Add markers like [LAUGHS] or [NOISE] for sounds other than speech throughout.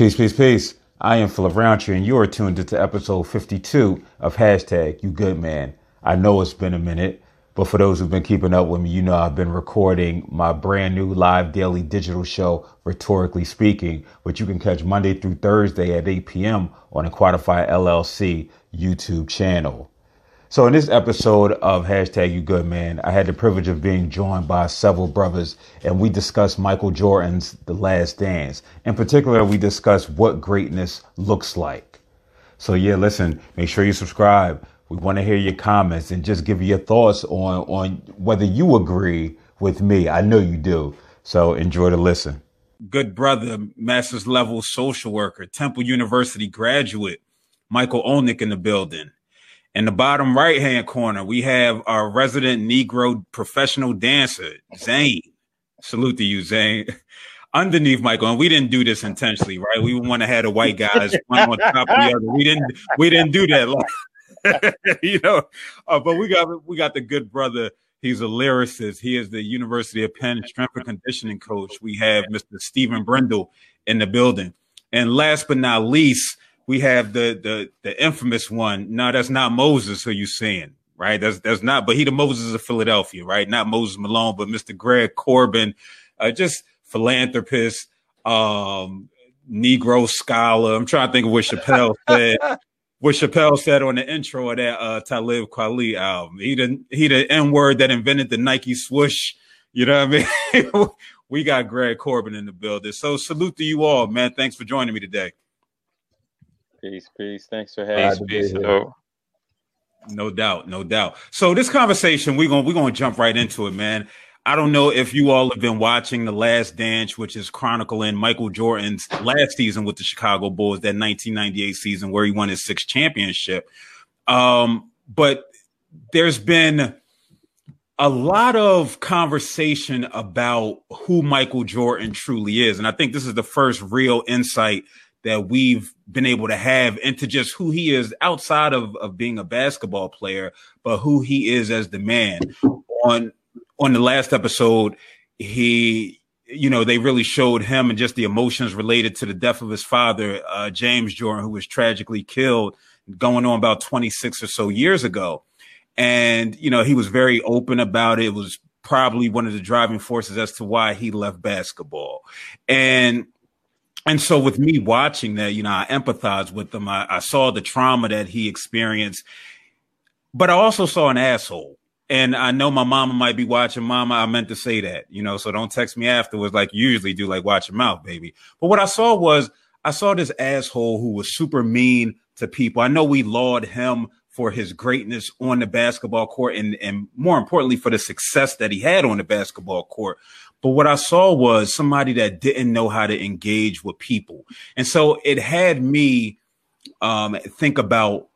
Peace, peace, peace. I am Philip Roundtree, and you are tuned into episode 52 of Hashtag You Good Man. I know it's been a minute, but for those who've been keeping up with me, you know I've been recording my brand new live daily digital show, Rhetorically Speaking, which you can catch Monday through Thursday at 8 p.m. on the Quantify LLC YouTube channel. So in this episode of Hashtag You Good Man, I had the privilege of being joined by several brothers and we discussed Michael Jordan's The Last Dance. In particular, we discussed what greatness looks like. So yeah, listen, make sure you subscribe. We want to hear your comments and just give you your thoughts on, on whether you agree with me. I know you do. So enjoy the listen. Good brother, master's level social worker, Temple University graduate, Michael Olnick in the building. In the bottom right hand corner, we have our resident Negro professional dancer, Zane. Salute to you, Zane. [LAUGHS] Underneath Michael, and we didn't do this intentionally, right? We want to have the white guys [LAUGHS] one on top of the other. We didn't. We didn't do that, [LAUGHS] you know. Uh, but we got we got the good brother. He's a lyricist. He is the University of Penn strength and conditioning coach. We have Mr. Stephen Brindle in the building, and last but not least, we have the the the infamous one. No, that's not Moses who you saying, right? That's that's not. But he the Moses of Philadelphia, right? Not Moses Malone, but Mr. Greg Corbin, uh, just philanthropist, um, Negro scholar. I'm trying to think of what Chappelle said. [LAUGHS] what Chappelle said on the intro of that uh, Talib Kweli album. He the he the N word that invented the Nike swoosh. You know what I mean? [LAUGHS] we got Greg Corbin in the building. So salute to you all, man. Thanks for joining me today. Peace, peace. Thanks for having peace, me. Peace. No doubt, no doubt. So this conversation, we're gonna we're gonna jump right into it, man. I don't know if you all have been watching The Last Dance, which is chronicling Michael Jordan's last season with the Chicago Bulls, that 1998 season where he won his sixth championship. Um, but there's been a lot of conversation about who Michael Jordan truly is. And I think this is the first real insight that we've been able to have into just who he is outside of, of being a basketball player, but who he is as the man. On on the last episode, he you know, they really showed him and just the emotions related to the death of his father, uh, James Jordan, who was tragically killed going on about 26 or so years ago. And, you know, he was very open about it. It was probably one of the driving forces as to why he left basketball. And and so with me watching that, you know, I empathize with him. I, I, saw the trauma that he experienced, but I also saw an asshole. And I know my mama might be watching. Mama, I meant to say that, you know, so don't text me afterwards like you usually do, like watch your mouth, baby. But what I saw was I saw this asshole who was super mean to people. I know we laud him for his greatness on the basketball court and, and more importantly for the success that he had on the basketball court. But what I saw was somebody that didn't know how to engage with people. And so it had me um, think about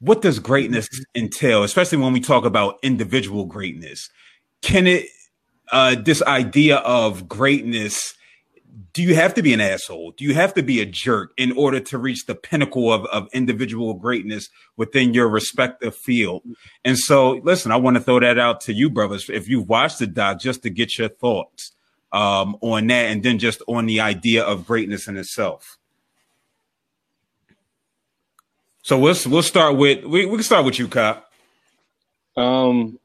what does greatness entail, especially when we talk about individual greatness. Can it, uh, this idea of greatness, do you have to be an asshole? Do you have to be a jerk in order to reach the pinnacle of, of individual greatness within your respective field? And so, listen, I want to throw that out to you, brothers. If you've watched the doc, just to get your thoughts um, on that, and then just on the idea of greatness in itself. So we'll we'll start with we, we can start with you, Cop. Um,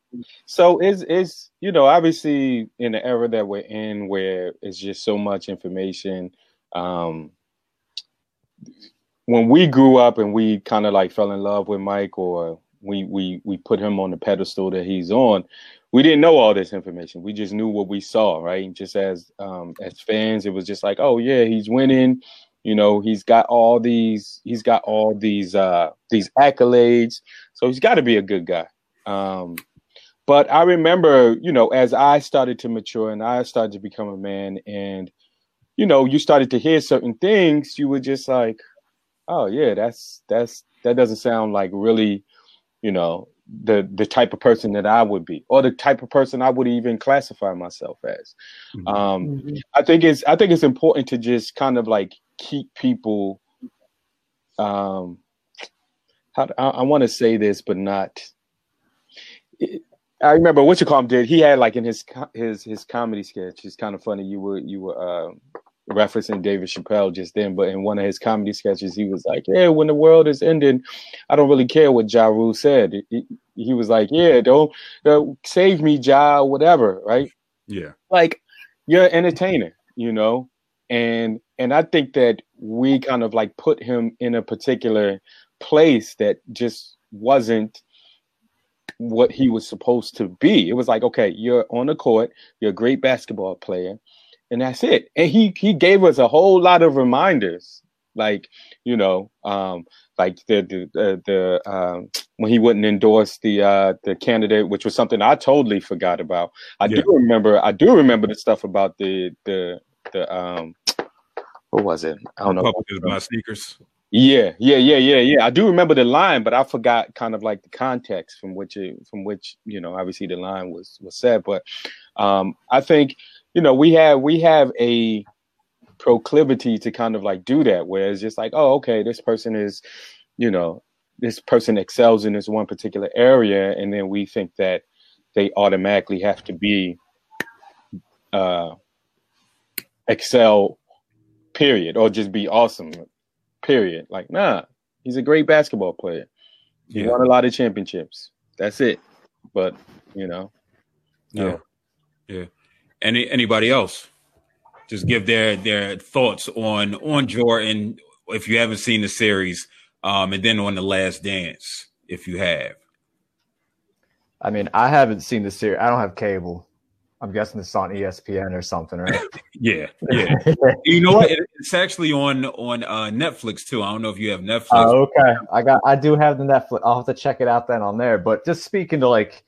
so is is you know obviously in the era that we're in where it's just so much information um when we grew up and we kind of like fell in love with mike or we we we put him on the pedestal that he's on we didn't know all this information. We just knew what we saw right? Just as um as fans it was just like oh yeah he's winning. You know he's got all these he's got all these uh these accolades. So he's got to be a good guy. Um but I remember, you know, as I started to mature and I started to become a man, and you know, you started to hear certain things, you were just like, oh yeah, that's that's that doesn't sound like really, you know, the the type of person that I would be, or the type of person I would even classify myself as. Mm-hmm. Um, mm-hmm. I think it's I think it's important to just kind of like keep people. Um, how I, I want to say this, but not. It, I remember what you call him did. He had like in his his his comedy sketch. It's kind of funny. You were you were uh, referencing David Chappelle just then, but in one of his comedy sketches, he was like, "Yeah, when the world is ending, I don't really care what Ja Rule said." He, he was like, "Yeah, don't uh, save me, Ja, whatever." Right? Yeah. Like you're an entertainer, you know, and and I think that we kind of like put him in a particular place that just wasn't what he was supposed to be. It was like, okay, you're on the court, you're a great basketball player, and that's it. And he he gave us a whole lot of reminders, like you know, um, like the the the, the um, when he wouldn't endorse the uh, the candidate, which was something I totally forgot about. I yeah. do remember, I do remember the stuff about the the the um, what was it? I don't know. My sneakers. Yeah, yeah, yeah, yeah, yeah. I do remember the line, but I forgot kind of like the context from which it, from which you know, obviously the line was was said. But um, I think you know we have we have a proclivity to kind of like do that, where it's just like, oh, okay, this person is, you know, this person excels in this one particular area, and then we think that they automatically have to be uh, excel, period, or just be awesome Period. Like, nah, he's a great basketball player. He yeah. won a lot of championships. That's it. But you know, yeah, yeah. Any anybody else? Just give their their thoughts on on Jordan if you haven't seen the series, um, and then on the Last Dance if you have. I mean, I haven't seen the series. I don't have cable, I'm guessing it's on ESPN or something, right? [LAUGHS] yeah, yeah. [LAUGHS] you know what? It's actually on on uh, Netflix too. I don't know if you have Netflix. Oh, okay. I got. I do have the Netflix. I'll have to check it out then on there. But just speaking to like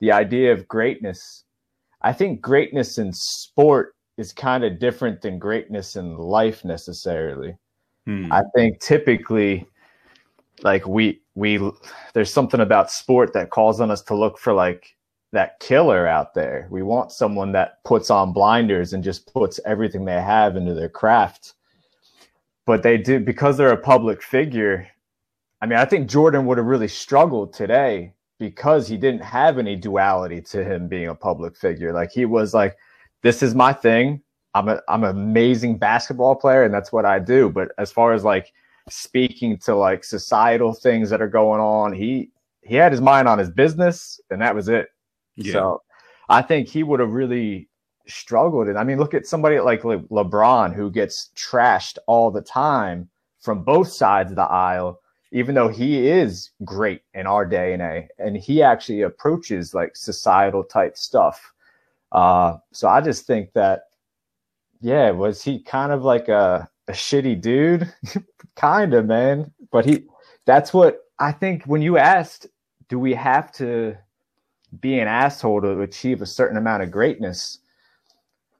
the idea of greatness, I think greatness in sport is kind of different than greatness in life necessarily. Hmm. I think typically, like we we there's something about sport that calls on us to look for like that killer out there. We want someone that puts on blinders and just puts everything they have into their craft. But they do because they're a public figure. I mean, I think Jordan would have really struggled today because he didn't have any duality to him being a public figure. Like he was like, this is my thing. I'm a I'm an amazing basketball player and that's what I do. But as far as like speaking to like societal things that are going on, he he had his mind on his business and that was it yeah. So I think he would have really struggled. And I mean, look at somebody like Le- LeBron who gets trashed all the time from both sides of the aisle, even though he is great in our day and age, and he actually approaches like societal type stuff. Uh, so I just think that, yeah, was he kind of like a, a shitty dude? [LAUGHS] kind of, man. But he, that's what I think when you asked, do we have to be an asshole to achieve a certain amount of greatness,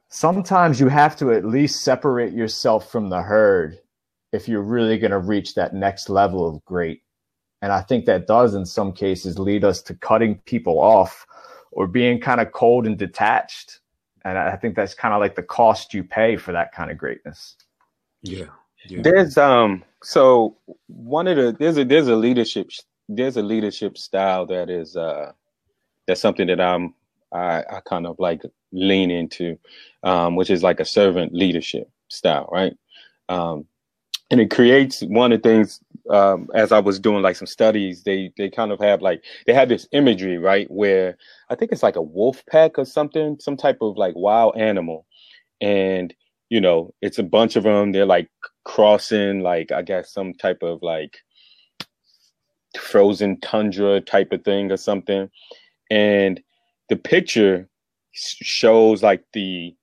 sometimes you have to at least separate yourself from the herd if you're really going to reach that next level of great. And I think that does, in some cases, lead us to cutting people off or being kind of cold and detached. And I think that's kind of like the cost you pay for that kind of greatness. Yeah. yeah. There's um so one of the there's a there's a leadership there's a leadership style that is uh that's something that I'm I, I kind of like lean into, um, which is like a servant leadership style, right? Um, and it creates one of the things um, as I was doing like some studies, they they kind of have like they have this imagery, right, where I think it's like a wolf pack or something, some type of like wild animal, and you know it's a bunch of them. They're like crossing, like I guess some type of like frozen tundra type of thing or something, and the picture shows like the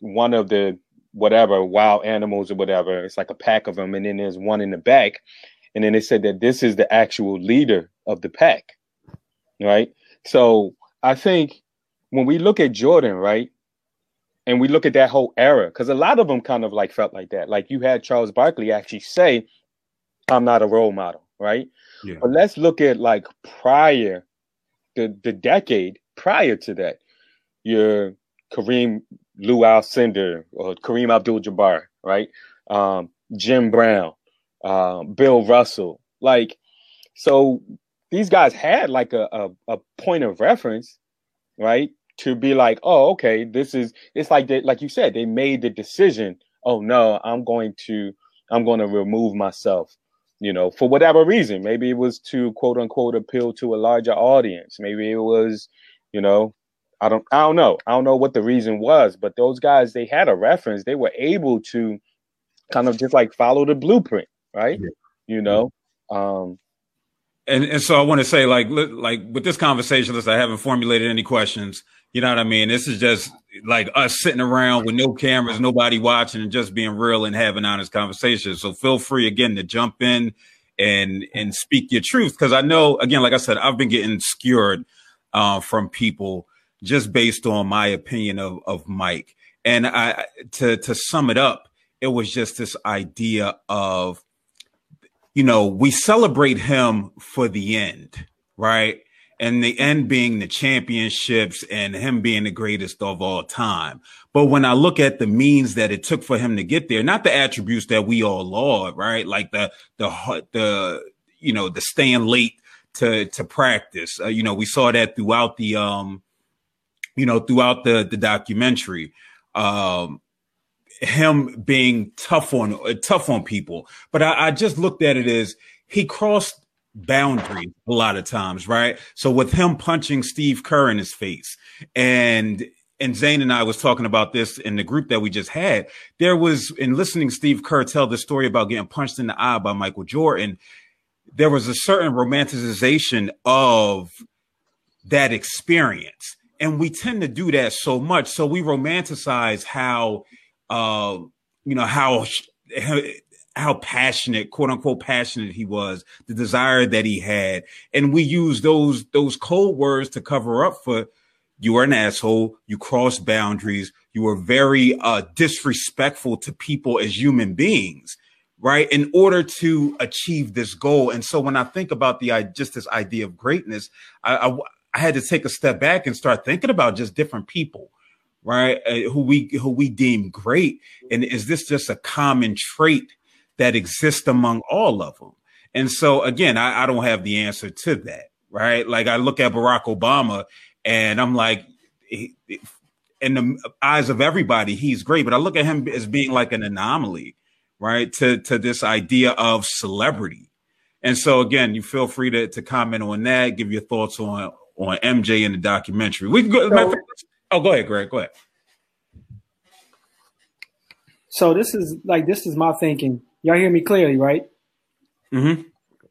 one of the whatever wild animals or whatever. It's like a pack of them, and then there's one in the back, and then they said that this is the actual leader of the pack, right? So I think when we look at Jordan, right, and we look at that whole era, because a lot of them kind of like felt like that. Like you had Charles Barkley actually say, "I'm not a role model," right? Yeah. But let's look at like prior the, the decade prior to that, your Kareem Lew Alcindor or Kareem Abdul-Jabbar, right? Um, Jim Brown, uh, Bill Russell, like so these guys had like a, a, a point of reference, right? To be like, oh, okay, this is it's like they like you said, they made the decision oh no, I'm going to I'm going to remove myself, you know, for whatever reason. Maybe it was to quote unquote appeal to a larger audience. Maybe it was, you know, I don't I don't know. I don't know what the reason was, but those guys they had a reference. They were able to kind of just like follow the blueprint, right? Yeah. You know. Um and and so I want to say like like with this conversation, listen, I haven't formulated any questions. You know what I mean? This is just like us sitting around with no cameras, nobody watching, and just being real and having honest conversations. So feel free again to jump in and and speak your truth because I know again, like I said, I've been getting skewered uh, from people just based on my opinion of of Mike. And I to to sum it up, it was just this idea of you know we celebrate him for the end, right? And the end being the championships and him being the greatest of all time. But when I look at the means that it took for him to get there, not the attributes that we all laud, right? Like the the the you know the staying late to to practice. Uh, you know, we saw that throughout the um you know throughout the the documentary. Um him being tough on uh, tough on people, but I, I just looked at it as he crossed boundary a lot of times, right? So with him punching Steve Kerr in his face and and Zane and I was talking about this in the group that we just had. There was in listening Steve Kerr tell the story about getting punched in the eye by Michael Jordan, there was a certain romanticization of that experience. And we tend to do that so much. So we romanticize how uh you know how how passionate, quote unquote, passionate he was, the desire that he had. And we use those, those cold words to cover up for you are an asshole. You cross boundaries. You are very uh, disrespectful to people as human beings, right? In order to achieve this goal. And so when I think about the just this idea of greatness, I, I, I had to take a step back and start thinking about just different people, right? Uh, who we who we deem great, and is this just a common trait that exist among all of them. And so again, I, I don't have the answer to that, right? Like I look at Barack Obama and I'm like, he, in the eyes of everybody, he's great, but I look at him as being like an anomaly, right? To to this idea of celebrity. And so again, you feel free to, to comment on that, give your thoughts on on MJ in the documentary. We can go. So, oh, go ahead, Greg. Go ahead. So this is like this is my thinking. Y'all hear me clearly, right? Mm-hmm.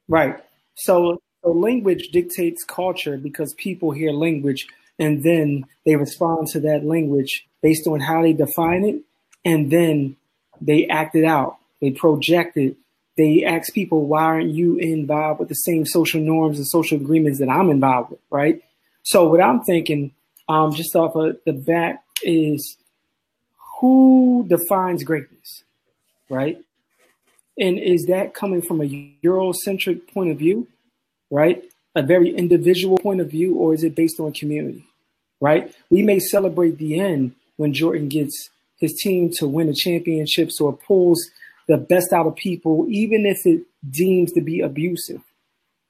Right. So, so language dictates culture because people hear language and then they respond to that language based on how they define it, and then they act it out. They project it. They ask people, why aren't you involved with the same social norms and social agreements that I'm involved with, right? So what I'm thinking, um, just off of the bat, is who defines greatness, right? And is that coming from a Eurocentric point of view, right? A very individual point of view, or is it based on community, right? We may celebrate the end when Jordan gets his team to win a championship, it pulls the best out of people, even if it deems to be abusive,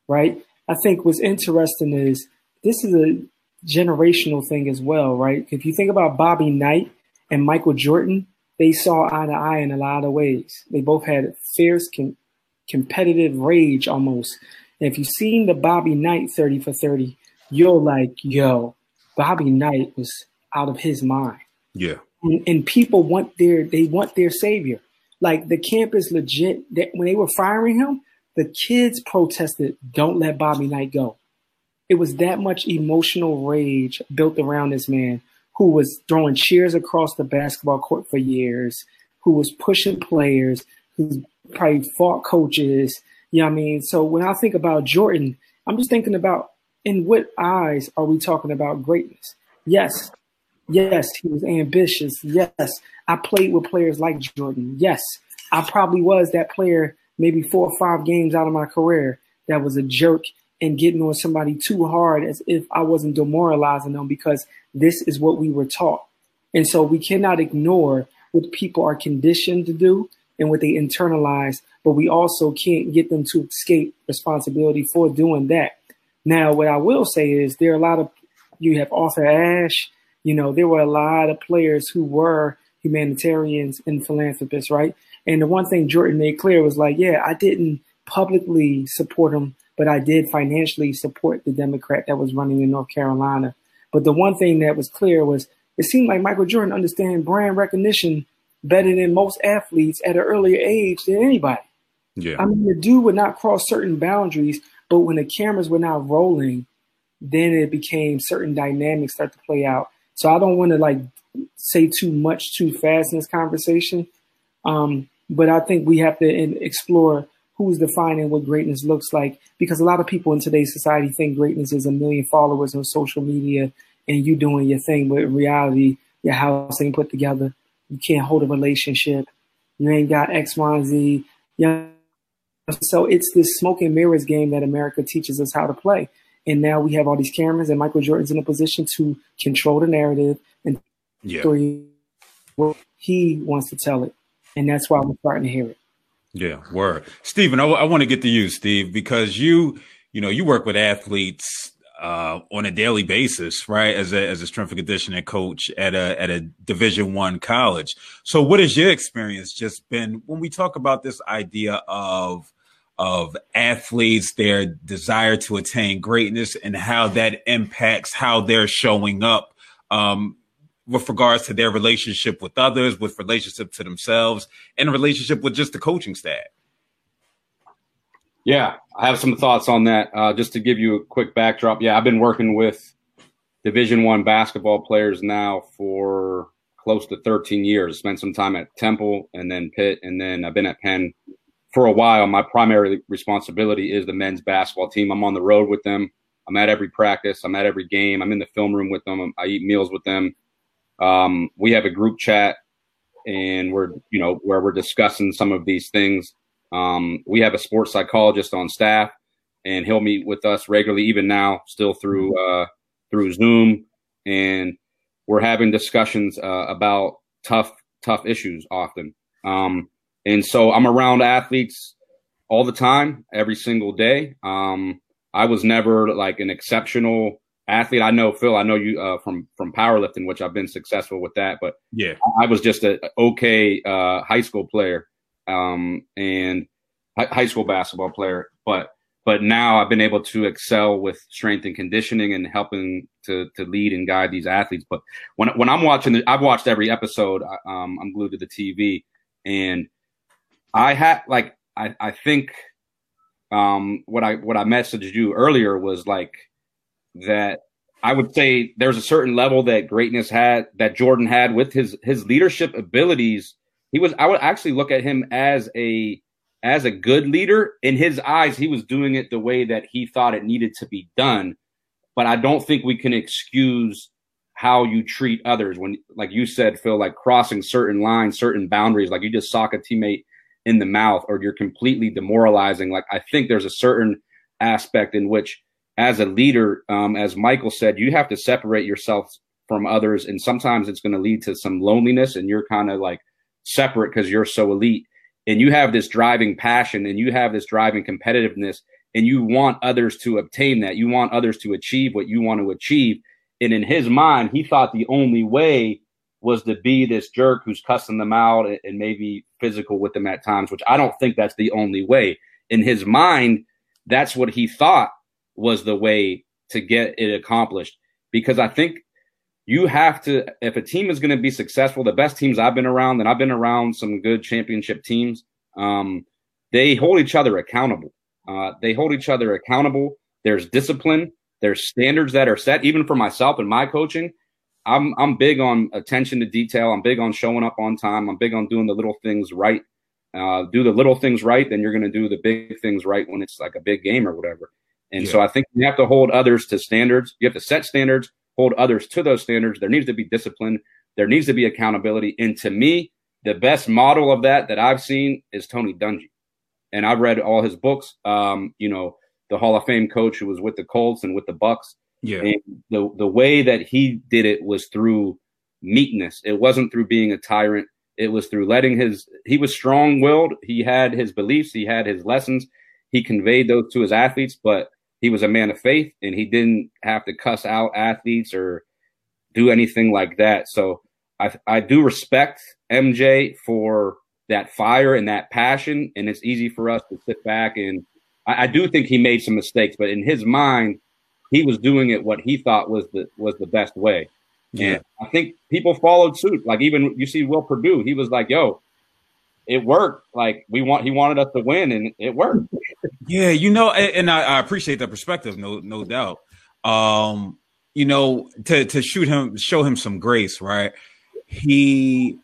right? I think what's interesting is this is a generational thing as well, right? If you think about Bobby Knight and Michael Jordan, they saw eye to eye in a lot of ways. They both had fierce, com- competitive rage almost. And if you've seen the Bobby Knight 30 for 30, you're like, yo, Bobby Knight was out of his mind. Yeah. And, and people want their, they want their savior. Like the camp is legit, that when they were firing him, the kids protested, don't let Bobby Knight go. It was that much emotional rage built around this man who was throwing cheers across the basketball court for years, who was pushing players, who probably fought coaches. You know what I mean? So when I think about Jordan, I'm just thinking about in what eyes are we talking about greatness? Yes, yes, he was ambitious. Yes, I played with players like Jordan. Yes, I probably was that player maybe four or five games out of my career that was a jerk and getting on somebody too hard as if I wasn't demoralizing them because this is what we were taught. And so we cannot ignore what people are conditioned to do and what they internalize, but we also can't get them to escape responsibility for doing that. Now, what I will say is there are a lot of, you have Arthur Ashe, you know, there were a lot of players who were, humanitarians and philanthropists, right? And the one thing Jordan made clear was like, yeah, I didn't publicly support him, but I did financially support the Democrat that was running in North Carolina. But the one thing that was clear was it seemed like Michael Jordan understand brand recognition better than most athletes at an earlier age than anybody. Yeah. I mean, the dude would not cross certain boundaries, but when the cameras were not rolling, then it became certain dynamics start to play out. So I don't want to like say too much too fast in this conversation. Um, but I think we have to explore who's defining what greatness looks like because a lot of people in today's society think greatness is a million followers on social media and you doing your thing, but in reality, your house ain't put together. You can't hold a relationship. You ain't got X, Y, and Z. You so it's this smoke and mirrors game that America teaches us how to play. And now we have all these cameras, and Michael Jordan's in a position to control the narrative and Yeah. story. He wants to tell it, and that's why we're starting to hear it. Yeah, word. Stephen, I, want to get to you, Steve, because you, you know, you work with athletes uh, on a daily basis, right? As a as a strength and conditioning coach at a at a Division One college. So, what has your experience just been when we talk about this idea of of athletes, their desire to attain greatness, and how that impacts how they're showing up um, with regards to their relationship with others, with relationship to themselves, and relationship with just the coaching staff. Yeah, I have some thoughts on that. Uh, just to give you a quick backdrop, yeah, I've been working with Division One basketball players now for close to 13 years. Spent some time at Temple and then Pitt, and then I've been at Penn for a while. My primary responsibility is the men's basketball team. I'm on the road with them. I'm at every practice. I'm at every game. I'm in the film room with them. I eat meals with them. Um, we have a group chat, and we're you know where we're discussing some of these things. Um, we have a sports psychologist on staff, and he'll meet with us regularly, even now, still through uh, through Zoom, and we're having discussions uh, about tough tough issues often. Um, and so I'm around athletes all the time, every single day. Um, I was never like an exceptional athlete. I know Phil. I know you uh, from from powerlifting, which I've been successful with that. But yeah, I was just a okay uh, high school player um, and high school basketball player. But but now I've been able to excel with strength and conditioning and helping to to lead and guide these athletes. But when when I'm watching, the, I've watched every episode. Um, I'm glued to the TV, and I had like I I think um, what I what I messaged you earlier was like that I would say there's a certain level that greatness had that Jordan had with his his leadership abilities. He was I would actually look at him as a as a good leader. In his eyes, he was doing it the way that he thought it needed to be done. But I don't think we can excuse how you treat others when like you said, Phil, like crossing certain lines, certain boundaries, like you just sock a teammate in the mouth or you're completely demoralizing. Like I think there's a certain aspect in which as a leader, um, as Michael said, you have to separate yourself from others. And sometimes it's going to lead to some loneliness and you're kind of like separate because you're so elite and you have this driving passion and you have this driving competitiveness and you want others to obtain that. You want others to achieve what you want to achieve. And in his mind, he thought the only way was to be this jerk who's cussing them out and maybe physical with them at times, which I don't think that's the only way. In his mind, that's what he thought was the way to get it accomplished. Because I think you have to, if a team is going to be successful, the best teams I've been around, and I've been around some good championship teams, um, they hold each other accountable. Uh, they hold each other accountable. There's discipline. There's standards that are set. Even for myself and my coaching, I'm I'm big on attention to detail. I'm big on showing up on time. I'm big on doing the little things right. Uh, do the little things right, then you're going to do the big things right when it's like a big game or whatever. And yeah. so I think you have to hold others to standards. You have to set standards, hold others to those standards. There needs to be discipline. There needs to be accountability. And to me, the best model of that that I've seen is Tony Dungy. And I've read all his books. Um, you know, the Hall of Fame coach who was with the Colts and with the Bucks. Yeah. And the the way that he did it was through meekness. It wasn't through being a tyrant. It was through letting his he was strong willed. He had his beliefs, he had his lessons. He conveyed those to his athletes, but he was a man of faith and he didn't have to cuss out athletes or do anything like that. So I I do respect MJ for that fire and that passion, and it's easy for us to sit back and I, I do think he made some mistakes, but in his mind, he was doing it what he thought was the was the best way. Yeah. And I think people followed suit. Like even you see Will Perdue, he was like, "Yo, it worked. Like we want, he wanted us to win, and it worked." Yeah, you know, and, I, I, appreciate that perspective, no, no doubt. Um, you know, to to shoot him, show him some grace, right? He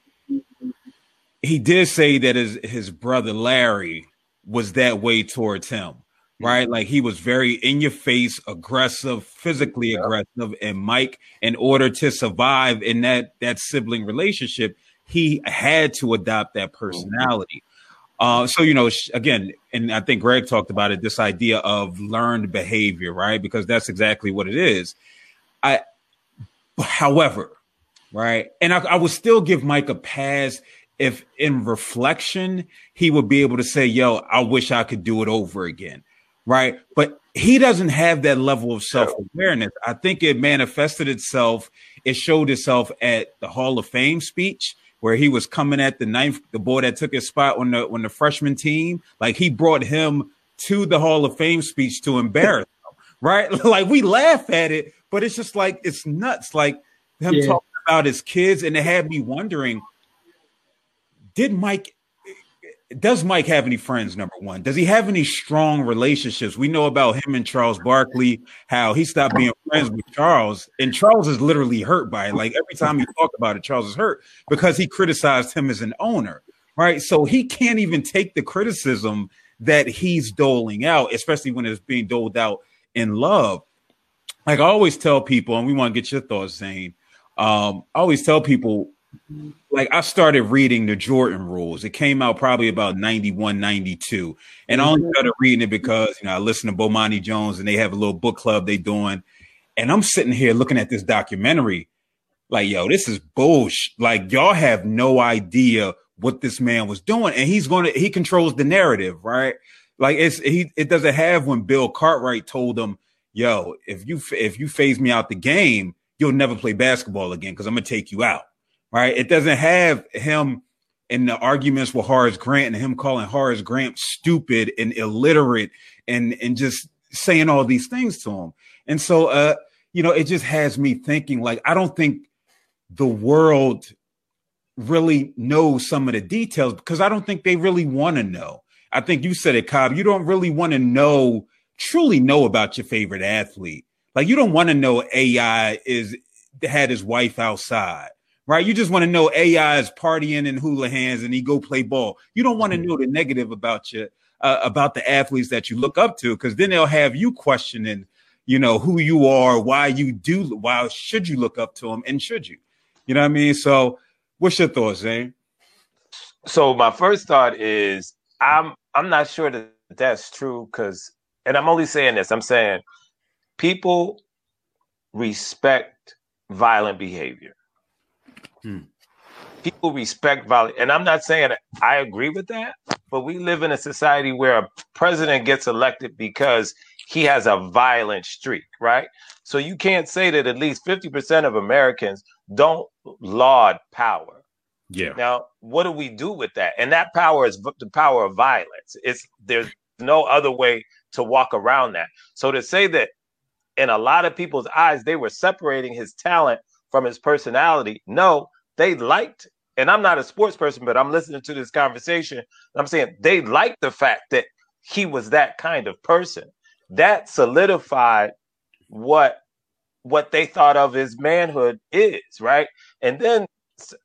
he did say that his his brother Larry was that way towards him, right? Like he was very in your face, aggressive, physically yeah. aggressive, and Mike, in order to survive in that that sibling relationship, he had to adopt that mm-hmm. personality. Uh, so you know, again, and I think Greg talked about it. This idea of learned behavior, right? Because that's exactly what it is. I, however, right, and I, I would still give Mike a pass if in reflection he would be able to say, "Yo, I wish I could do it over again." Right? But he doesn't have that level of self-awareness. I think it manifested itself, it showed itself at the Hall of Fame speech where he was coming at the ninth, the boy that took his spot on the on the freshman team. Like he brought him to the Hall of Fame speech to embarrass him, right? [LAUGHS] like we laugh at it, but it's just like it's nuts. Like him yeah. talking about his kids, and it had me wondering did Mike does Mike have any friends? Number one, does he have any strong relationships? We know about him and Charles Barkley, how he stopped being friends with Charles, and Charles is literally hurt by it. Like every time he talked about it, Charles is hurt because he criticized him as an owner, right? So he can't even take the criticism that he's doling out, especially when it's being doled out in love. Like I always tell people, and we want to get your thoughts, Zane. Um, I always tell people like I started reading the Jordan rules. It came out probably about 91, 92. And I only mm-hmm. started reading it because, you know, I listen to Bomani Jones and they have a little book club they doing. And I'm sitting here looking at this documentary like, yo, this is bullshit. Like y'all have no idea what this man was doing. And he's going to, he controls the narrative, right? Like it's, he, it doesn't have when Bill Cartwright told him, yo, if you, if you phase me out the game, you'll never play basketball again because I'm going to take you out right? It doesn't have him in the arguments with Horace Grant and him calling Horace Grant stupid and illiterate and and just saying all these things to him. And so uh, you know, it just has me thinking like I don't think the world really knows some of the details because I don't think they really want to know. I think you said it, Cobb. You don't really want to know, truly know about your favorite athlete. Like you don't want to know AI is had his wife outside right? You just want to know AI is partying and hula hands and he go play ball. You don't want to mm-hmm. know the negative about you, uh, about the athletes that you look up to, because then they'll have you questioning, you know, who you are, why you do, why should you look up to them, and should you? You know what I mean? So, what's your thoughts, Zane? So my first thought is I'm I'm not sure that that's true because, and I'm only saying this. I'm saying people respect violent behavior Hmm. People respect violence. And I'm not saying I agree with that, but we live in a society where a president gets elected because he has a violent streak, right? So you can't say that at least 50% of Americans don't laud power. Yeah. Now, what do we do with that? And that power is the power of violence. It's there's no other way to walk around that. So to say that in a lot of people's eyes they were separating his talent from his personality, no, they liked, and I'm not a sports person, but I'm listening to this conversation. I'm saying they liked the fact that he was that kind of person. That solidified what what they thought of as manhood is, right? And then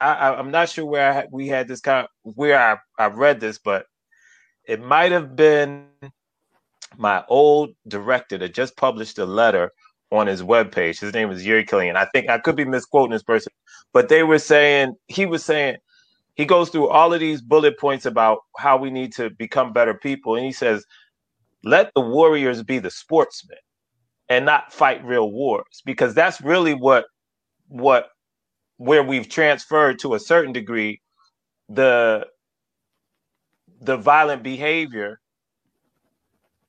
I, am not sure where I, we had this kind of, where I, I read this, but it might have been my old director that just published a letter on his webpage. His name is Yuri Killian. I think I could be misquoting this person, but they were saying he was saying he goes through all of these bullet points about how we need to become better people, and he says, "Let the warriors be the sportsmen, and not fight real wars, because that's really what what where we've transferred to a certain degree the the violent behavior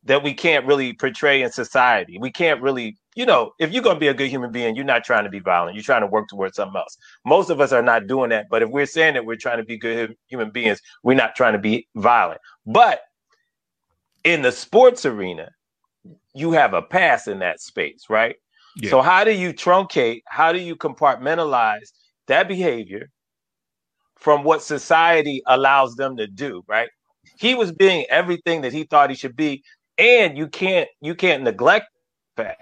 that we can't really portray in society. We can't really you know, if you're gonna be a good human being, you're not trying to be violent. You're trying to work towards something else. Most of us are not doing that. But if we're saying that we're trying to be good human beings, we're not trying to be violent. But in the sports arena, you have a pass in that space, right? Yeah. So how do you truncate? How do you compartmentalize that behavior from what society allows them to do, right? He was being everything that he thought he should be, and you can't you can't neglect the fact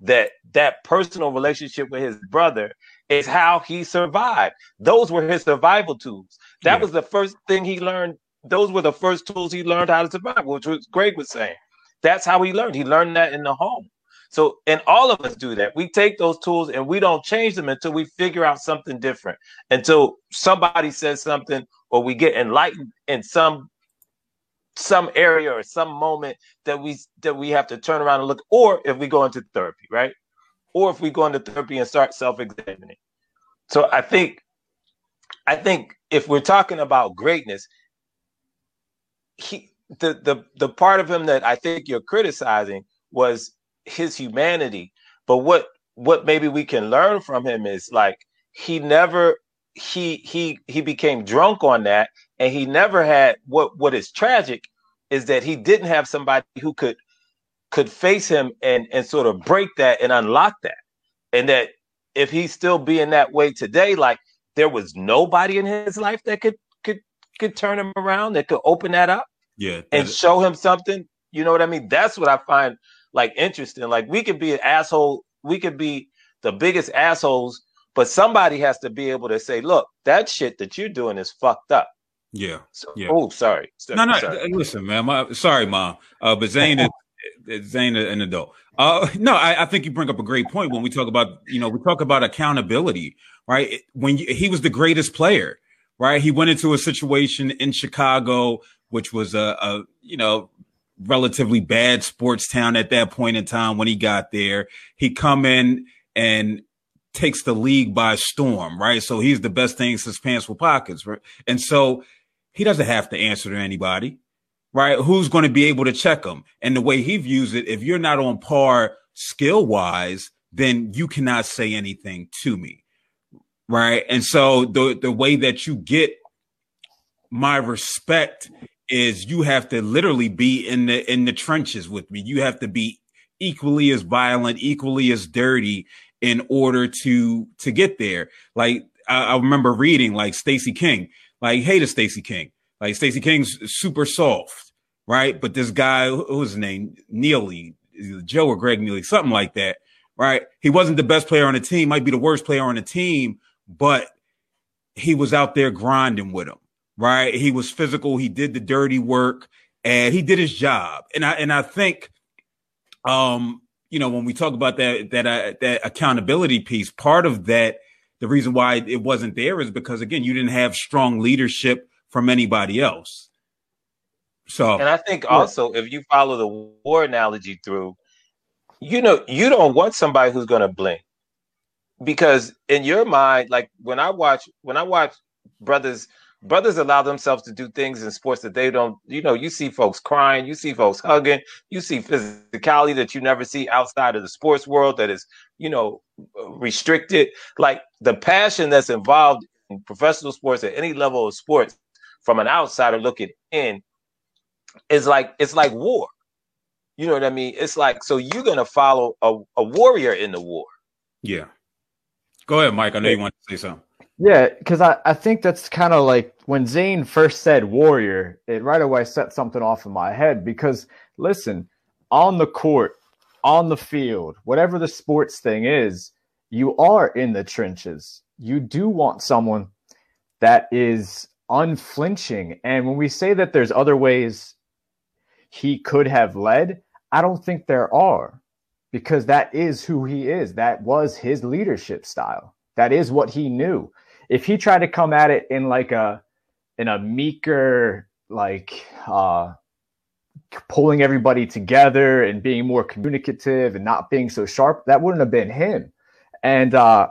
that that personal relationship with his brother is how he survived. Those were his survival tools. That yeah. was the first thing he learned. Those were the first tools he learned how to survive, which was Greg was saying. That's how he learned. He learned that in the home. So, and all of us do that. We take those tools and we don't change them until we figure out something different, until somebody says something or we get enlightened in some some area or some moment that we that we have to turn around and look or if we go into therapy right? Or if we go into therapy and start self-examining. So i think i think if we're talking about greatness he the the the part of him that i think you're criticizing was his humanity. But what what maybe we can learn from him is like he never he he he became drunk on that and he never had what what is tragic is that he didn't have somebody who could could face him and and sort of break that and unlock that. And that if he's still being that way today like there was nobody in his life that could could could turn him around that could open that up yeah and show him something. You know what i mean? That's what i find like interesting. Like we could be an asshole we could be the biggest assholes but somebody has to be able to say, look, that shit that you're doing is fucked up. Yeah. So, yeah. Oh, sorry. No, no. Sorry. Listen, man. My, sorry, mom. Uh, but Zane is Zane an adult. Uh, no, I, I, think you bring up a great point when we talk about, you know, we talk about accountability, right? When you, he was the greatest player, right? He went into a situation in Chicago, which was a, a, you know, relatively bad sports town at that point in time when he got there. He come in and takes the league by storm, right? So he's the best thing since pants with pockets, right? And so he doesn't have to answer to anybody, right? Who's going to be able to check him? And the way he views it, if you're not on par skill wise, then you cannot say anything to me, right? And so the the way that you get my respect is you have to literally be in the in the trenches with me. You have to be equally as violent, equally as dirty, in order to to get there. Like I, I remember reading like Stacey King, like hated Stacey King. Like Stacey King's super soft, right? But this guy, who was his name? Neely, Joe or Greg Neely, something like that, right? He wasn't the best player on the team, might be the worst player on the team, but he was out there grinding with him, right? He was physical, he did the dirty work, and he did his job. And I and I think um you know, when we talk about that that uh, that accountability piece, part of that, the reason why it wasn't there is because again, you didn't have strong leadership from anybody else. So, and I think also if you follow the war analogy through, you know, you don't want somebody who's going to blink because in your mind, like when I watch when I watch brothers brothers allow themselves to do things in sports that they don't you know you see folks crying you see folks hugging you see physicality that you never see outside of the sports world that is you know restricted. Like the passion that's involved in professional sports at any level of sports from an outsider looking in is like it's like war. You know what i mean? It's like so you're gonna follow a, a warrior in the war. Yeah. Go ahead mike. I know you want to say something yeah, because I, I think that's kind of like when Zane first said warrior, it right away set something off in my head because listen, on the court, on the field, whatever the sports thing is, you are in the trenches. You do want someone that is unflinching. And when we say that there's other ways he could have led, I don't think there are because that is who he is. That was his leadership style. That is what he knew if he tried to come at it in like a in a meeker like uh pulling everybody together and being more communicative and not being so sharp that wouldn't have been him and uh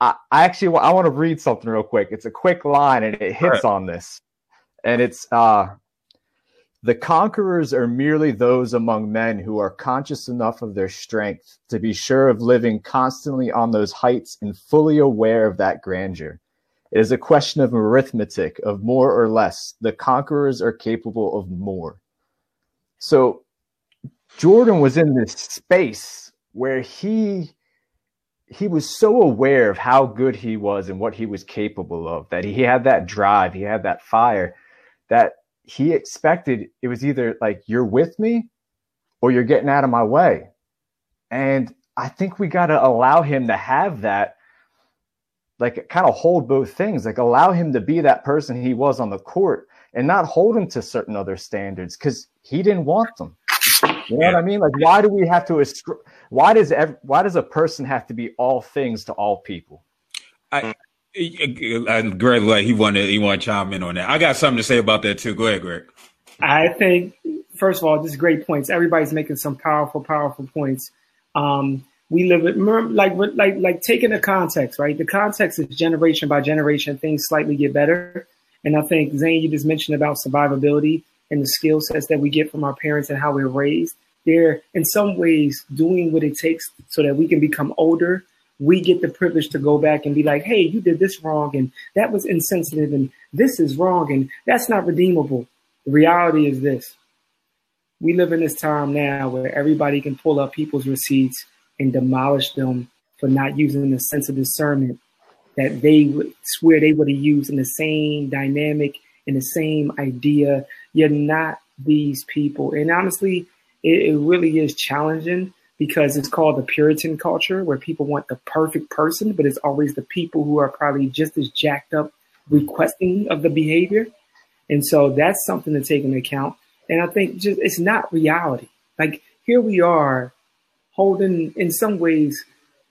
I, I actually I want to read something real quick. It's a quick line and it hits right. on this. And it's uh The conquerors are merely those among men who are conscious enough of their strength to be sure of living constantly on those heights and fully aware of that grandeur. It is a question of arithmetic, of more or less. The conquerors are capable of more. So Jordan was in this space where he he was so aware of how good he was and what he was capable of that he had that drive, he had that fire that he expected it was either like you're with me or you're getting out of my way. And I think we got to allow him to have that like kind of hold both things, like allow him to be that person he was on the court and not hold him to certain other standards cuz he didn't want them. You know yeah. what I mean? Like, why do we have to? Why does every, why does a person have to be all things to all people? I, I, Greg, like he wanted he wanted to chime in on that. I got something to say about that too. Go ahead, Greg. I think first of all, this is great points. Everybody's making some powerful, powerful points. Um, we live it like like like taking the context, right? The context is generation by generation, things slightly get better. And I think Zane, you just mentioned about survivability and the skill sets that we get from our parents and how we're raised. They're in some ways doing what it takes so that we can become older. We get the privilege to go back and be like, hey, you did this wrong and that was insensitive and this is wrong and that's not redeemable. The reality is this. We live in this time now where everybody can pull up people's receipts and demolish them for not using the sense of discernment that they would swear they would have used in the same dynamic, in the same idea, you're not these people. And honestly, it, it really is challenging because it's called the Puritan culture where people want the perfect person, but it's always the people who are probably just as jacked up requesting of the behavior. And so that's something to take into account. And I think just it's not reality. Like here we are holding, in some ways,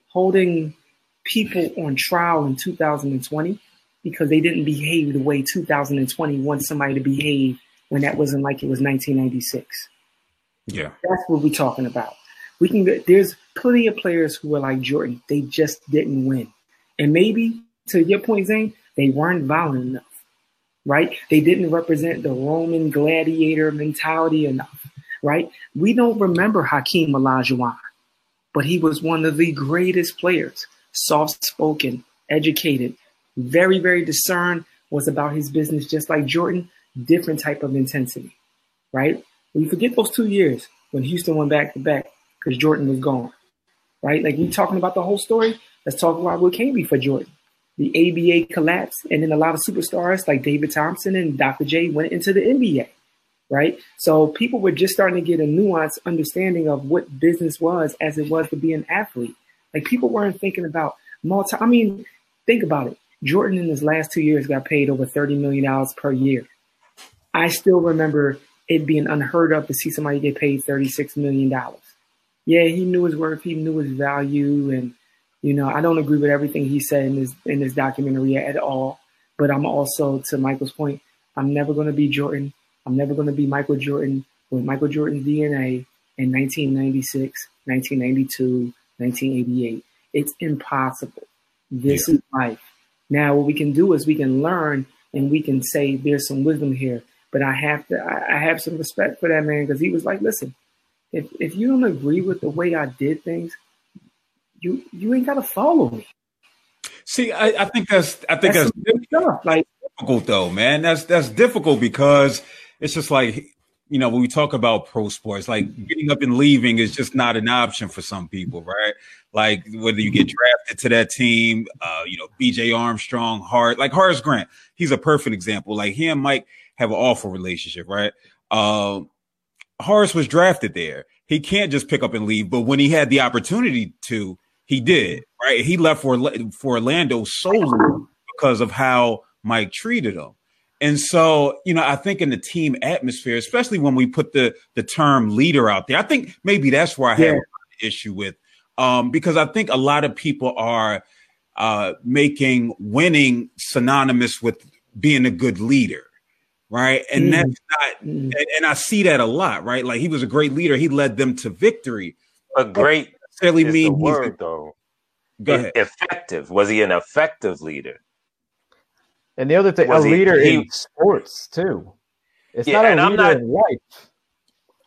holding people on trial in 2020 because they didn't behave the way 2020 wants somebody to behave when that wasn't like it was 1996. Yeah, that's what we're talking about. We can get there's plenty of players who are like Jordan. They just didn't win, and maybe to your point, Zane, they weren't violent enough, right? They didn't represent the Roman gladiator mentality enough, right? We don't remember Hakeem Olajuwon, but he was one of the greatest players. Soft spoken, educated, very very discerned. Was about his business, just like Jordan different type of intensity, right? We forget those two years when Houston went back to back because Jordan was gone, right? Like we talking about the whole story. Let's talk about what came before Jordan. The ABA collapsed, and then a lot of superstars like David Thompson and Dr. J went into the NBA, right? So people were just starting to get a nuanced understanding of what business was as it was to be an athlete. Like people weren't thinking about multi. I mean, think about it. Jordan in his last two years got paid over thirty million dollars per year. I still remember it being unheard of to see somebody get paid $36 million. Yeah, he knew his worth, he knew his value, and you know, I don't agree with everything he said in this in this documentary at all. But I'm also, to Michael's point, I'm never gonna be Jordan. I'm never gonna be Michael Jordan with Michael Jordan's DNA in 1996, 1992, 1988. It's impossible. This yeah. is life. Now, what we can do is we can learn and we can say there's some wisdom here. But I have to, I have some respect for that man because he was like, listen, if if you don't agree with the way I did things, you you ain't gotta follow me. See, I, I think that's I think that's, that's difficult, like difficult though, man. That's that's difficult because it's just like you know when we talk about pro sports, like getting up and leaving is just not an option for some people, right? Like whether you get drafted to that team, uh, you know, B.J. Armstrong, Hart, like Horace Grant, he's a perfect example. Like he and Mike have an awful relationship, right? Uh, Horace was drafted there. He can't just pick up and leave, but when he had the opportunity to, he did, right? He left for for Orlando solely because of how Mike treated him. And so, you know, I think in the team atmosphere, especially when we put the the term leader out there, I think maybe that's where I have yeah. an issue with, um, because I think a lot of people are uh, making winning synonymous with being a good leader right? And mm. that's not, mm. and, and, I see that a lot, right? Like he was a great leader; he led them to victory. A great necessarily mean word though. Go ahead. Effective. Was he an effective leader? And the other thing, a leader he, in sports too. It's Yeah, not a and I'm leader not- in life.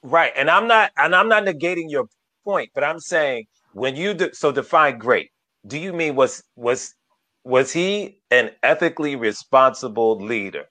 Right, and I'm not, and I'm not negating your point, but I'm saying when you de- so define great, do you mean was was was he an ethically responsible leader?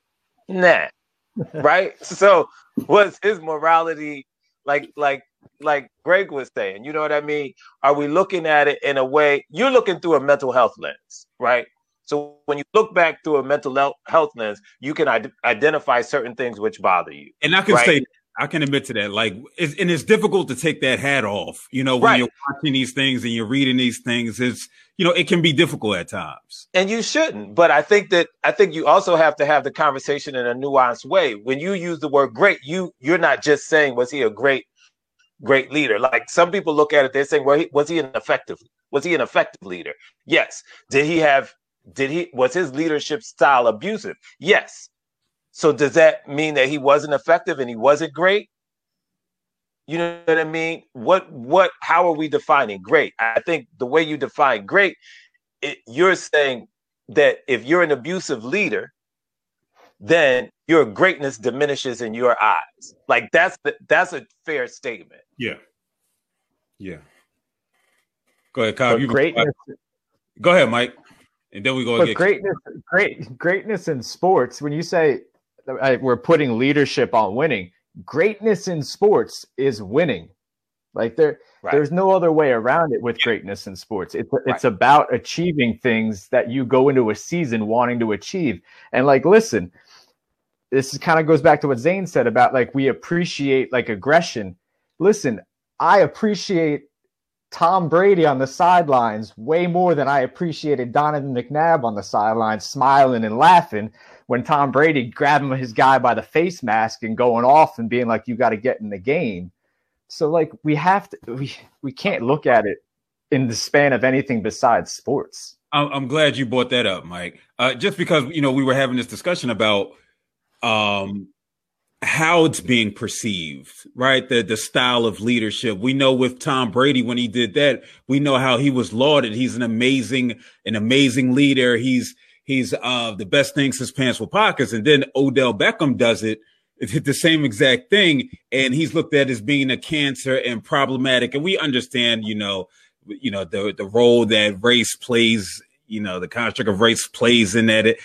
Nah, [LAUGHS] right. So was his morality like like like Greg was saying? You know what I mean? Are we looking at it in a way? You're looking through a mental health lens, right? So when you look back through a mental health lens, you can ide- identify certain things which bother you. And I can Right. say, I can admit to that. Like, it's, and it's difficult to take that hat off. You know, when Right. you're watching these things and you're reading these things, it's you know, it can be difficult at times. and you shouldn't but i think that i think you also have to have the conversation in a nuanced way when you use the word great you you're not just saying was he a great great leader like some people look at it they're saying well he, was he an effective was he an effective leader yes did he have did he was his leadership style abusive yes so does that mean that he wasn't effective and he wasn't great you know what i mean what what how are we defining great i think the way you define great it, you're saying that if you're an abusive leader, then your greatness diminishes in your eyes. Like that's the, that's a fair statement. Yeah. Yeah. Go ahead, Kyle. But You greatness, go ahead, Mike. And then we go but get greatness, great greatness in sports. When you say uh, we're putting leadership on winning, greatness in sports is winning. Like there, Right. there's no other way around it with greatness in sports. It's it's about achieving things that you go into a season wanting to achieve. And like, listen, this kind of goes back to what Zane said about like we appreciate like aggression. Listen, I appreciate Tom Brady on the sidelines way more than I appreciated Donovan McNabb on the sidelines, smiling and laughing when Tom Brady grabbing his guy by the face mask and going off and being like, "You got to get in the game." So like we have to, we we can't look at it in the span of anything besides sports. I'm, I'm glad you brought that up, Mike. Uh, just because you know we were having this discussion about um, how it's being perceived, right? The the style of leadership. We know with Tom Brady when he did that, we know how he was lauded. He's an amazing, an amazing leader. He's he's uh, the best thing since pants with pockets. And then Odell Beckham does it. It [LAUGHS] did the same exact thing, and he's looked at as being a cancer and problematic. And we understand, you know, you know the the role that race plays, you know, the construct of race plays in that, and,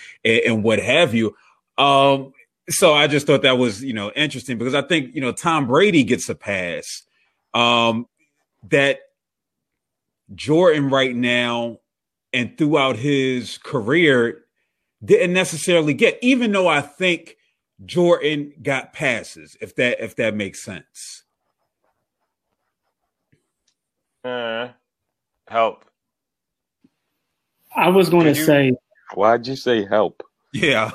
and what have you. Um, so I just thought that was, you know, interesting because I think, you know, Tom Brady gets a pass. Um, that Jordan right now and throughout his career didn't necessarily get, even though I think Jordan got passes, if that if that makes sense. Uh, help. I was going to you- say, Why'd you say help? Yeah.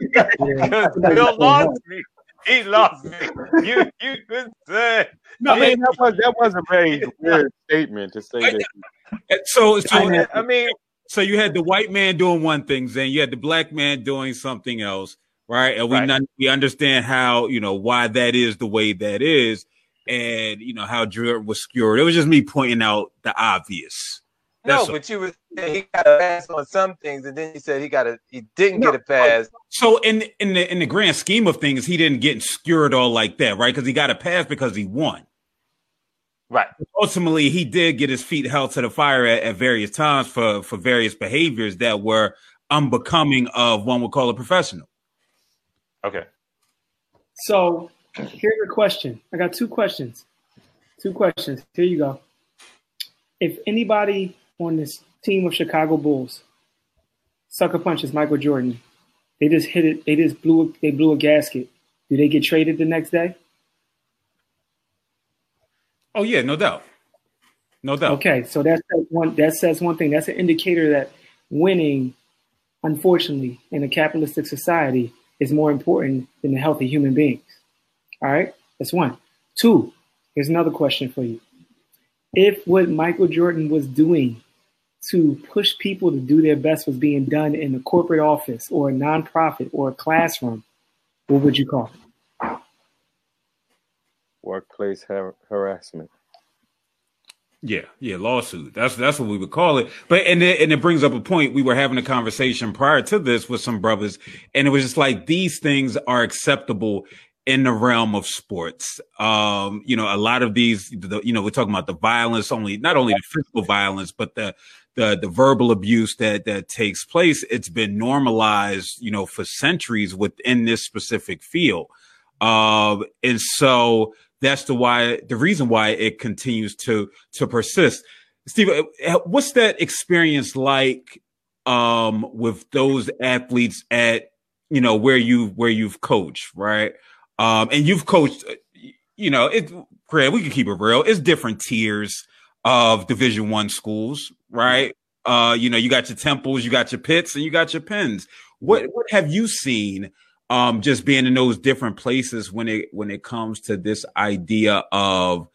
Because [LAUGHS] Bill lost me. He lost me. You you could say. No, I mean, that was that was a very [LAUGHS] weird statement to say that. so so I, I mean, so you had the white man doing one thing, then you had the black man doing something else, right? And we Right. non- we understand how you know why that is the way that is, and you know how Jordan was skewered. It was just me pointing out the obvious. No, That's- but you were he got a pass on some things, and then you said he got a he didn't No, get a pass. Oh, so in in the in the grand scheme of things, he didn't get skewered all like that, right? Because he got a pass because he won. Right. Ultimately, he did get his feet held to the fire at, at various times for for various behaviors that were unbecoming of one would call a professional. Okay. so here's a question. I got two questions. Two questions. Here you go. If anybody on this team of Chicago Bulls sucker punches Michael Jordan, they just hit it. They just blew. They blew a gasket. Do they get traded the next day? Oh yeah, no doubt, no doubt. Okay, so that says one. That says one thing. That's an indicator that winning, unfortunately, in a capitalistic society, is more important than the health of human beings. All right, that's one. Two. Here's another question for you. If what Michael Jordan was doing to push people to do their best was being done in a corporate office or a nonprofit or a classroom, what would you call it? Workplace har- harassment. Yeah, yeah, lawsuit. That's that's what we would call it. But and it, and it brings up a point. We were having a conversation prior to this with some brothers, and it was just like these things are acceptable in the realm of sports. Um, you know, a lot of these, the, you know, we're talking about the violence only, not only the physical violence, but the, the, the verbal abuse that, that takes place. It's been normalized, you know, for centuries within this specific field. Um, and so that's the why, the reason why it continues to, to persist. Steve, uh, what's that experience like, um, with those athletes at, you know, where you, where you've coached, right? Um, and you've coached, uh, you know, it, Greg, we can keep it real. It's different tiers of division one schools, right? Uh, you know, you got your temples, you got your pits, and you got your Penns. What what have you seen um just being in those different places when it when it comes to this idea of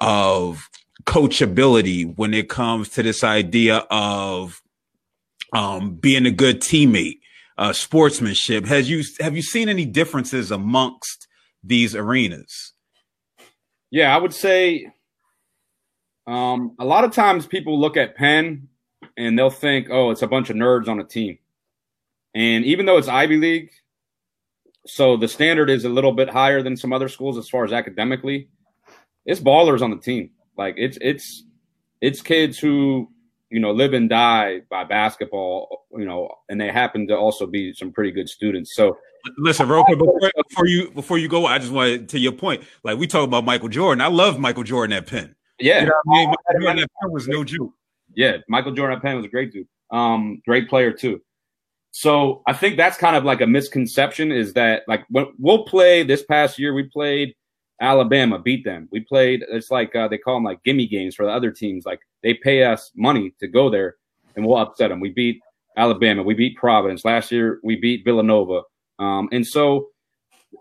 of coachability, when it comes to this idea of um being a good teammate? uh, sportsmanship. Has you have you seen any differences amongst these arenas? Yeah, I would say um, a lot of times people look at Penn and they'll think, "Oh, it's a bunch of nerds on a team," and even though it's Ivy League, so the standard is a little bit higher than some other schools as far as academically. It's ballers on the team. Like it's it's it's kids who you know, live and die by basketball, you know, and they happen to also be some pretty good students. So listen, real quick before, before you before you go, I just want to to your point. Like we talk about Michael Jordan. I love Michael Jordan at Penn. Yeah. You know I mean? Michael Jordan Penn was no joke. Yeah, Michael Jordan at Penn was a great dude. Um, great player too. So I think that's kind of like a misconception is that like we'll play this past year we played Alabama, beat them. We played it's like uh, they call them like gimme games for the other teams. Like they pay us money to go there and we'll upset them. We beat Alabama. We beat Providence. Last year, we beat Villanova. Um, and so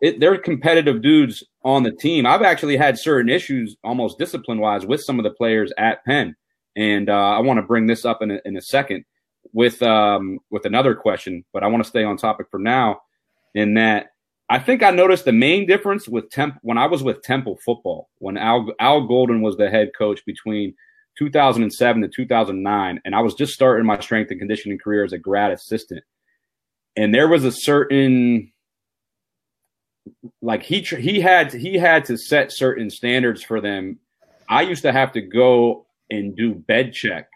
it, they're competitive dudes on the team. I've actually had certain issues, almost discipline wise, with some of the players at Penn. And uh, I want to bring this up in a, in a second with um, with another question, but I want to stay on topic for now. In that, I think I noticed the main difference with Temp when I was with Temple football when Al Al Golden was the head coach between 2007 to 2009, and I was just starting my strength and conditioning career as a grad assistant. And there was a certain like he he had he had to set certain standards for them. I used to have to go and do bed check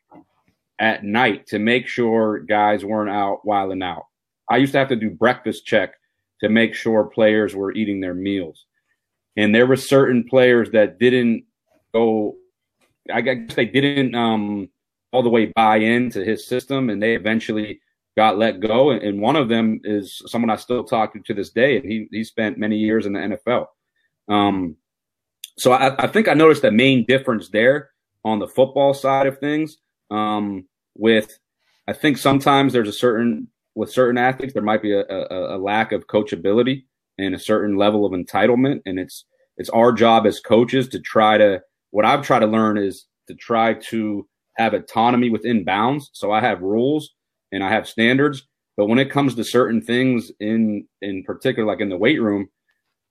at night to make sure guys weren't out wilding out. I used to have to do breakfast check to make sure players were eating their meals. And there were certain players that didn't go I guess they didn't um, all the way buy into his system, and they eventually got let go. And one of them is someone I still talk to to this day, and he he spent many years in the NFL. Um, so I, I think I noticed the main difference there on the football side of things. Um, with I think sometimes there's a certain with certain athletes there might be a, a, a lack of coachability and a certain level of entitlement, and it's it's our job as coaches to try to what I've tried to learn is to try to have autonomy within bounds. So I have rules and I have standards, but when it comes to certain things in in particular, like in the weight room,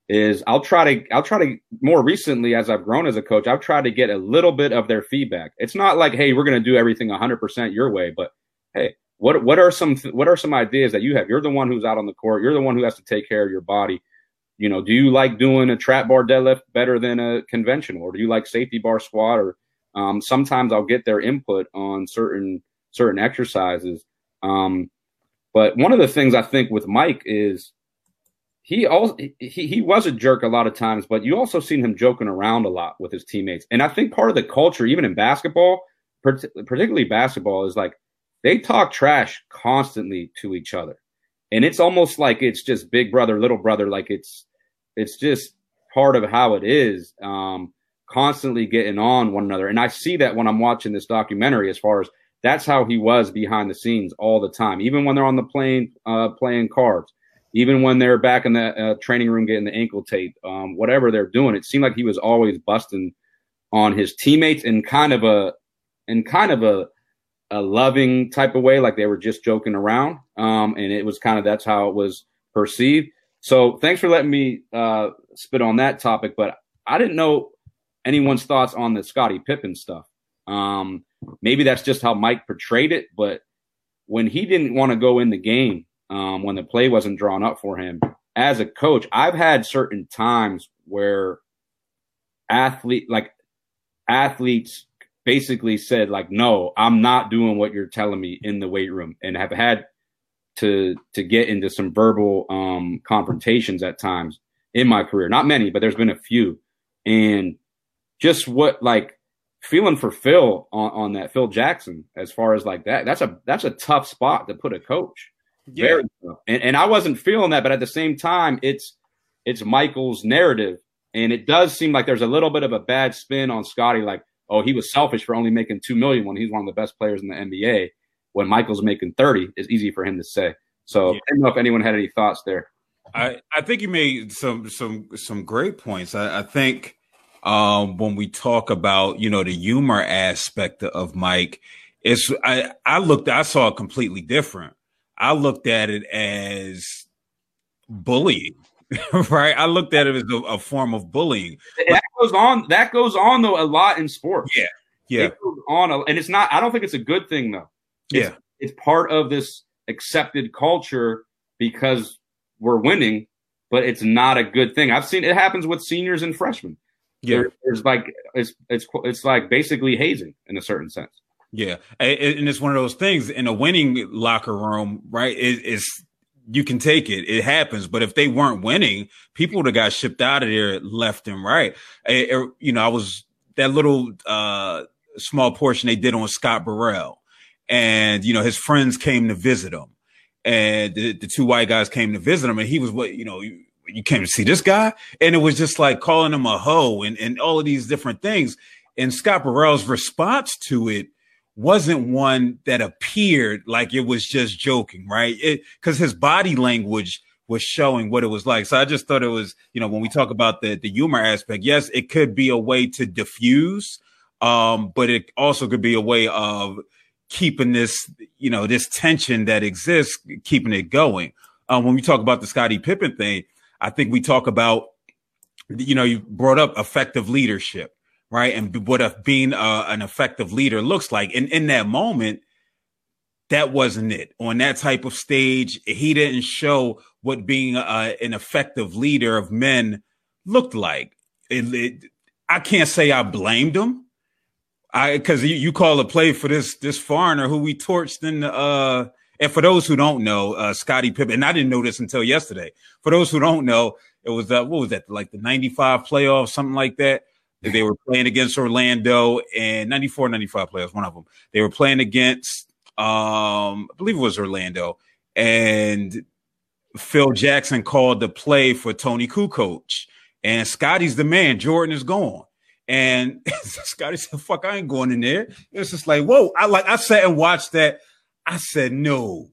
is I'll try to I'll try to more recently as I've grown as a coach, I've tried to get a little bit of their feedback. It's not like hey, we're going to do everything 100% your way, but hey, what what are some what are some ideas that you have? You're the one who's out on the court. You're the one who has to take care of your body you know, do you like doing a trap bar deadlift better than a conventional, or do you like safety bar squat? Or um, sometimes I'll get their input on certain certain exercises. Um, but one of the things I think with Mike is he also he, he was a jerk a lot of times, but you also seen him joking around a lot with his teammates. And I think part of the culture, even in basketball, particularly basketball, is like they talk trash constantly to each other. And it's almost like it's just big brother, little brother, like it's it's just part of how it is. Um, constantly getting on one another, and I see that when I'm watching this documentary. As far as that's how he was behind the scenes all the time, even when they're on the plane uh, playing cards, even when they're back in the uh, training room getting the ankle tape, um, whatever they're doing. It seemed like he was always busting on his teammates in kind of a in kind of a a loving type of way, like they were just joking around. Um, and it was kind of that's how it was perceived. So thanks for letting me uh, spit on that topic, but I didn't know anyone's thoughts on the Scottie Pippen stuff. Um, maybe that's just how Mike portrayed it, but when he didn't want to go in the game, um, when the play wasn't drawn up for him as a coach, I've had certain times where athlete like athletes basically said like no i'm not doing what you're telling me in the weight room and have had to to get into some verbal um confrontations at times in my career. Not many but there's been a few. And just what like feeling for phil on, on that phil jackson as far as like that that's a that's a tough spot to put a coach yeah. And, and i wasn't feeling that but at the same time it's it's michael's narrative and it does seem like there's a little bit of a bad spin on Scottie, like, oh, he was selfish for only making two million when he's one of the best players in the NBA. When Michael's making 30, it's easy for him to say. So yeah. I don't know if anyone had any thoughts there. I, I think you made some some some great points. I, I think um, when we talk about you know the humor aspect of Mike, it's I I looked I saw it completely different. I looked at it as bullying. [LAUGHS] right? I looked at it as a, a form of bullying. That goes on. That goes on though a lot in sports. Yeah, yeah. It goes on, and it's not. I don't think it's a good thing though. It's, yeah, it's part of this accepted culture because we're winning, but it's not a good thing. I've seen it happens with seniors and freshmen. Yeah, there, there's like it's it's it's like basically hazing in a certain sense. Yeah, and it's one of those things in a winning locker room, right? It's you can take it. It happens. But if they weren't winning, people would have got shipped out of there left and right. I, you know, I was that little uh, small portion they did on Scott Burrell, and you know his friends came to visit him, and the, the two white guys came to visit him, and he was what you know. You, came to see this guy, and it was just like calling him a hoe and, and all of these different things. And Scott Burrell's response to it wasn't one that appeared like it was just joking, right? Because his body language was showing what it was like. So I just thought it was, you know, when we talk about the the humor aspect, yes, it could be a way to diffuse, um, but it also could be a way of keeping this, you know, this tension that exists, keeping it going. Um, when we talk about the Scottie Pippen thing, I think we talk about, you know, you brought up effective leadership right? And what a, being a, an effective leader looks like. And in that moment, that wasn't it. On that type of stage, he didn't show what being a, an effective leader of men looked like. It, it, I can't say I blamed him. I because you, you, call a play for this this foreigner who we torched in the uh and for those who don't know, uh Scottie Pippen, and I didn't know this until yesterday. For those who don't know, it was uh what was that, like the 95 playoffs, something like that. They were playing against Orlando and 94, 95 playoffs, one of them. They were playing against, um, I believe it was Orlando. And Phil Jackson called the play for Toni Kukoc. And Scottie's the man. Jordan is gone. And [LAUGHS] Scottie said, fuck, I ain't going in there. It's just like, whoa. I like I sat and watched that. I said, no.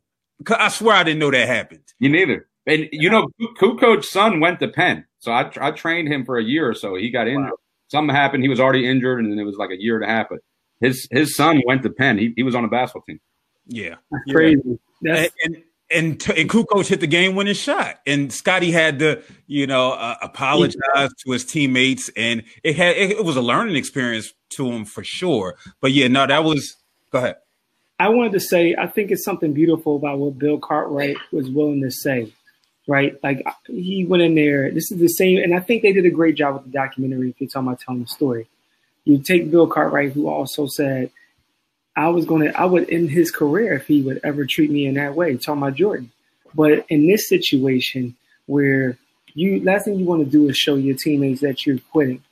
I swear I didn't know that happened. You neither. And you know, Kukoc's son went to Penn. So I, I trained him for a year or so. He got injured. Wow something happened. He was already injured, and then it was like a year and a half. But his his son went to Penn. He he was on a basketball team. Yeah, That's yeah. crazy. That's- and, and and and Kukoc hit the game winning shot, and Scottie had to, you know, uh, apologize yeah. to his teammates, and it had it, it, was a learning experience to him for sure. But yeah, no, that was. Go ahead. I wanted to say I think it's something beautiful about what Bill Cartwright was willing to say right? Like he went in there. This is the same, and I think they did a great job with the documentary. If you're talking about telling the story, you take Bill Cartwright, who also said, "I was going to, I would end his career if he would ever treat me in that way." Talking about Jordan, but in this situation where you last thing you want to do is show your teammates that you're quitting,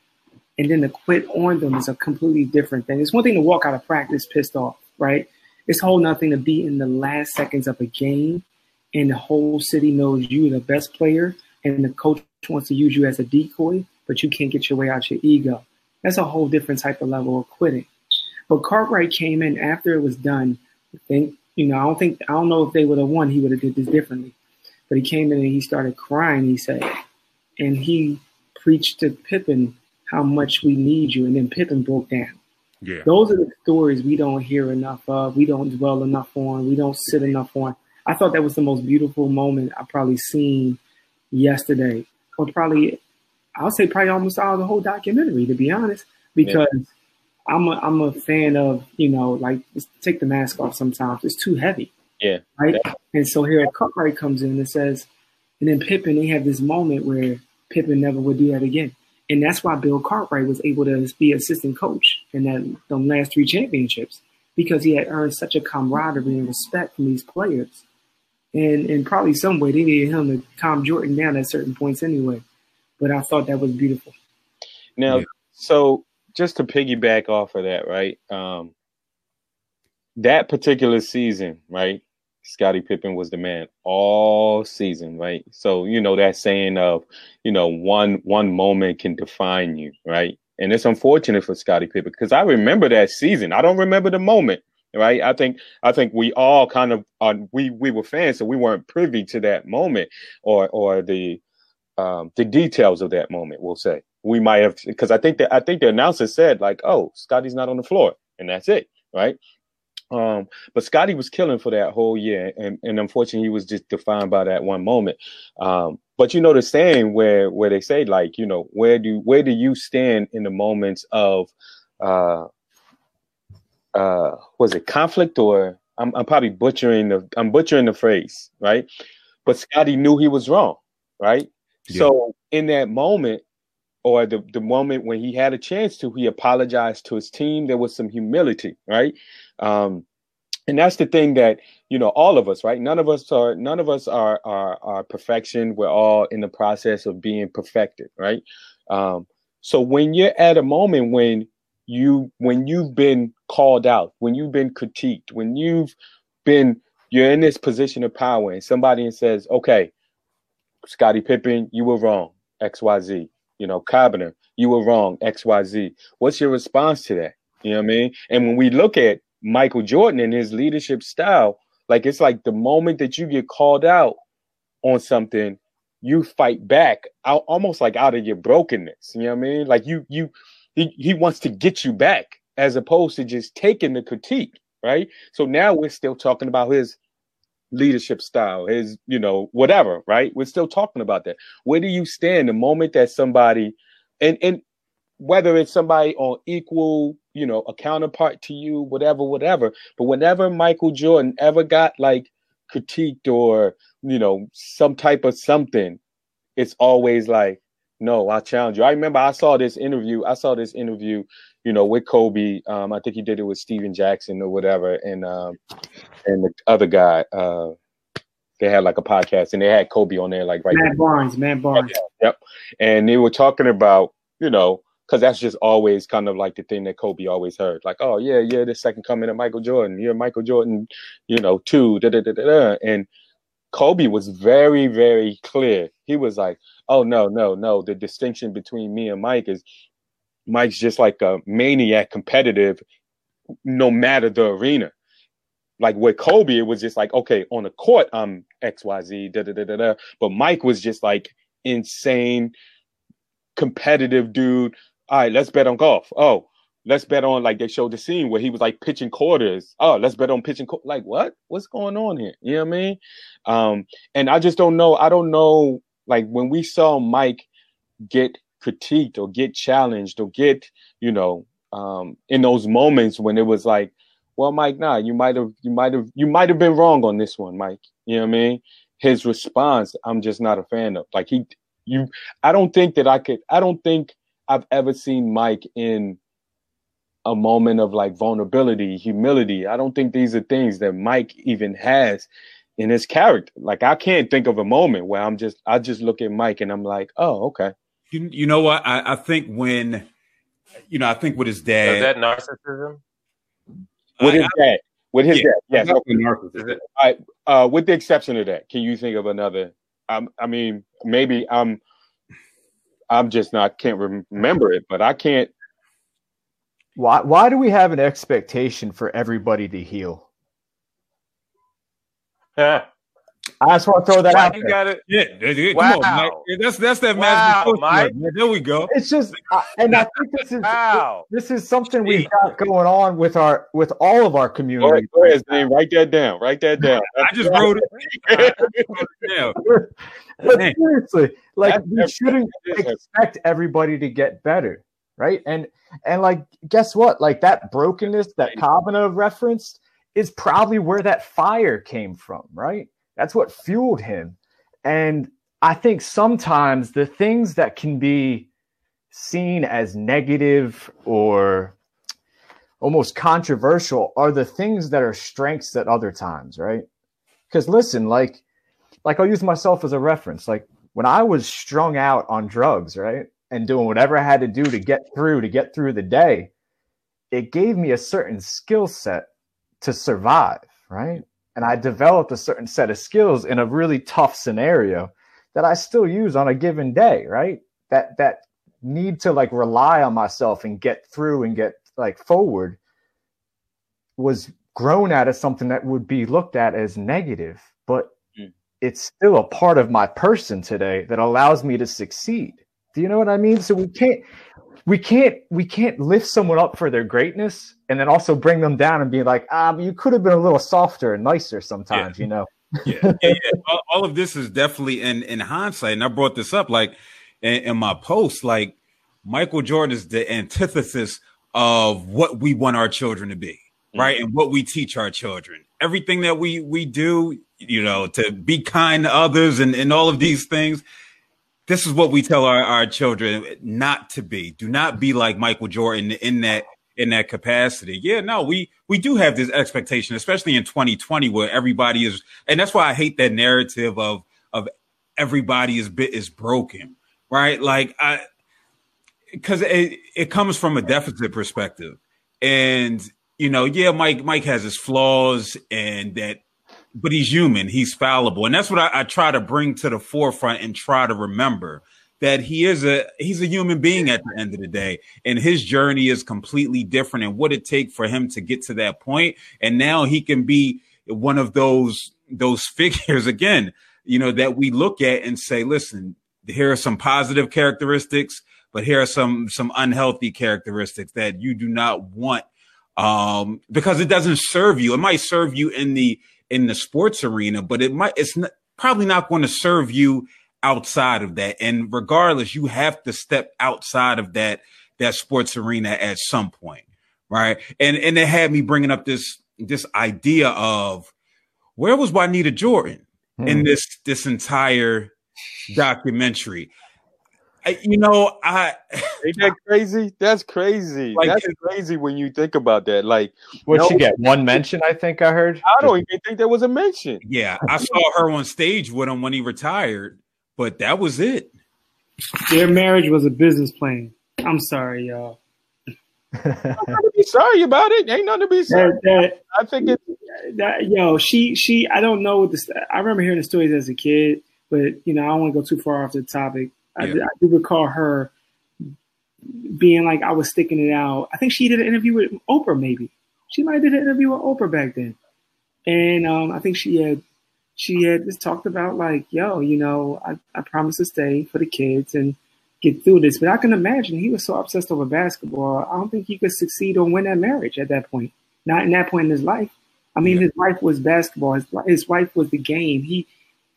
and then to quit on them is a completely different thing. It's one thing to walk out of practice pissed off, right? It's whole nothing to be in the last seconds of a game and the whole city knows you're the best player and the coach wants to use you as a decoy, but you can't get your way out your ego. That's a whole different type of level of quitting. But Cartwright came in after it was done. I think, you know, I don't think, I don't know if they would have won, he would have did this differently. But he came in and he started crying, he said, and he preached to Pippen how much we need you. And then Pippen broke down. Yeah. Those are the stories we don't hear enough of. We don't dwell enough on. We don't sit enough on. I thought that was the most beautiful moment I probably seen yesterday, or probably I'll say probably almost all the whole documentary, to be honest, because yeah. I'm a I'm a fan of you know like take the mask off sometimes it's too heavy. Yeah. Right. Yeah. And so here Cartwright comes in and says, And then Pippen, they have this moment where Pippen never would do that again. And that's why Bill Cartwright was able to be assistant coach in that the last three championships because he had earned such a camaraderie and respect from these players. And and probably some way they needed him to calm Jordan down at certain points anyway. But I thought that was beautiful. Now, Yeah. so just to piggyback off of that, right? Um, that particular season, right? Scottie Pippen was the man all season, right? So you know that saying of, you know, one one moment can define you, right? And it's unfortunate for Scottie Pippen because I remember that season. I don't remember the moment, right? I think I think we all kind of uh, we we were fans, so we weren't privy to that moment or or the um, the details of that moment. We'll say we might have because I think that I think the announcer said like, "Oh, Scottie's not on the floor," and that's it, right? Um, but Scottie was killing for that whole year, and, and unfortunately, he was just defined by that one moment. Um, but you know the saying where where they say like, you know, where do where do you stand in the moments of uh uh was it conflict or I'm I'm probably butchering the I'm butchering the phrase, right? But Scottie knew he was wrong, right? Yeah. So in that moment, or the, the moment when he had a chance to, he apologized to his team. There was some humility, right? Um, and that's the thing that you know all of us right none of us are none of us are are, are perfection we're all in the process of being perfected right um, so when you're at a moment when you when you've been called out when you've been critiqued when you've been you're in this position of power and somebody says okay scottie pippen you were wrong xyz you know Carpenter, you were wrong xyz what's your response to that you know what i mean and when we look at Michael Jordan and his leadership style, like it's like the moment that you get called out on something, you fight back out almost like out of your brokenness. You know what I mean? Like you you he, he wants to get you back as opposed to just taking the critique, right? So now we're still talking about his leadership style, his, you know, whatever, right? We're still talking about that. Where do you stand the moment that somebody and and whether it's somebody on equal, you know, a counterpart to you, whatever, whatever. But whenever Michael Jordan ever got like critiqued or, you know, some type of something, it's always like, no, I challenge you. I remember I saw this interview. I saw this interview, you know, with Kobe. Um, I think he did it with Stephen Jackson or whatever, and um, and the other guy. Uh, they had like a podcast, and they had Kobe on there, like right. Matt Barnes, Matt Barnes. Yep. And they were talking about, you know, because that's just always kind of like the thing that Kobe always heard. Like, oh yeah, yeah, the second coming of Michael Jordan. You're Michael Jordan, you know, two, da da da da da. And Kobe was very, very clear. He was like, oh no, no, no. The distinction between me and Mike is Mike's just like a maniac competitive, no matter the arena. Like with Kobe, it was just like, okay, on the court, I'm XYZ, da da da da da. But Mike was just like insane, competitive dude. All right, let's bet on golf. Oh, let's bet on like they showed the scene where he was like pitching quarters. Oh, let's bet on pitching. Like what? What's going on here? You know what I mean? Um, and I just don't know. I don't know. Like when we saw Mike get critiqued or get challenged or get, you know, um, in those moments when it was like, well, Mike, nah, you might have, you might have, you might have been wrong on this one, Mike. You know what I mean? His response, I'm just not a fan of. Like he, you, I don't think that I could. I don't think I've ever seen Mike in a moment of like vulnerability, humility. I don't think these are things that Mike even has in his character. Like I can't think of a moment where I'm just, I just look at Mike and I'm like, oh, okay. You, you know what? I, I think when, you know, I think with his Is dad, that narcissism? With I- his dad, with his Yeah. dad, yes. Definitely narcissism. Is it? All right. Uh, with the exception of that, can you think of another? Um, I mean, maybe I'm, I'm just not can't remember it, but I can't. Why why do we have an expectation for everybody to heal? Yeah. [LAUGHS] I just want to throw that Why out you there. got it? yeah, yeah, yeah, Wow. come on, Mike. Yeah, That's that's that Wow, magic coach Mike. There we go. It's just, I- and I think this is Wow. this is something we've got going on with our with all of our Go ahead, community. go ahead, write that down. Write that down. [LAUGHS] I just wrote it. [LAUGHS] Wrote it down. But seriously, like That's- we shouldn't expect everybody to get better, right? And and like guess what? Like that brokenness that Kavanaugh referenced is probably where that fire came from, right? That's what fueled him. And I think sometimes the things that can be seen as negative or almost controversial are the things that are strengths at other times, right? Because listen, like, like I'll use myself as a reference. Like when I was strung out on drugs, right, and doing whatever I had to do to get through to get through the day, it gave me a certain skill set to survive, right? And I developed a certain set of skills in a really tough scenario that I still use on a given day, right? That that need to like rely on myself and get through and get like forward was grown out of something that would be looked at as negative, but mm. it's still a part of my person today that allows me to succeed. Do you know what I mean? So we can't we can't we can't lift someone up for their greatness and then also bring them down and be like, ah, but you could have been a little softer and nicer sometimes, yeah. you know. [LAUGHS] yeah, yeah, yeah. All, all, of this is definitely in in hindsight, and I brought this up like in, in my post, like Michael Jordan is the antithesis of what we want our children to be, mm-hmm. right? And what we teach our children. Everything that we we do, you know, to be kind to others and, and all of these things. This is what we tell our, our children not to be. Do not be like Michael Jordan in that in that capacity. Yeah, no, we we do have this expectation, especially in 2020, where everybody is, and that's why I hate that narrative of of everybody is bit is broken, right? Like I because it, it comes from a deficit perspective. And, you know, yeah, Mike, Mike has his flaws and that, but he's human, he's fallible. And that's what I, I try to bring to the forefront and try to remember that he is a he's a human being at the end of the day and his journey is completely different and what it take for him to get to that point and now he can be one of those those [LAUGHS] figures again you know that we look at and say listen here are some positive characteristics but here are some some unhealthy characteristics that you do not want um, because it doesn't serve you. It might serve you in the in the sports arena, but it might it's not, probably not going to serve you outside of that. And regardless, you have to step outside of that that sports arena at some point, right? And and it had me bringing up this this idea of where was Juanita Jordan hmm. in this this entire documentary? You know, I ain't that [LAUGHS] crazy? That's crazy. Like, That's crazy when you think about that. Like, what she get? One mention, I think I heard. I don't even think there was a mention. Yeah, I saw her on stage with him when he retired, but that was it. Their marriage was a business plan. I'm sorry, y'all. to be sorry about it. Ain't nothing to be sorry. That, that, I think it. That, yo, she she. I don't know what this. I remember hearing the stories as a kid, but you know, I don't want to go too far off the topic. I, yeah. I do recall her being like I was sticking it out. I think she did an interview with Oprah, maybe. She might have did an interview with Oprah back then. And um, I think she had she had just talked about like, yo, you know, I, I promised to stay for the kids and get through this. But I can imagine he was so obsessed over basketball. I don't think he could succeed or win that marriage at that point. Not in that point in his life. I mean, yeah. his wife was basketball. His, his wife was the game. He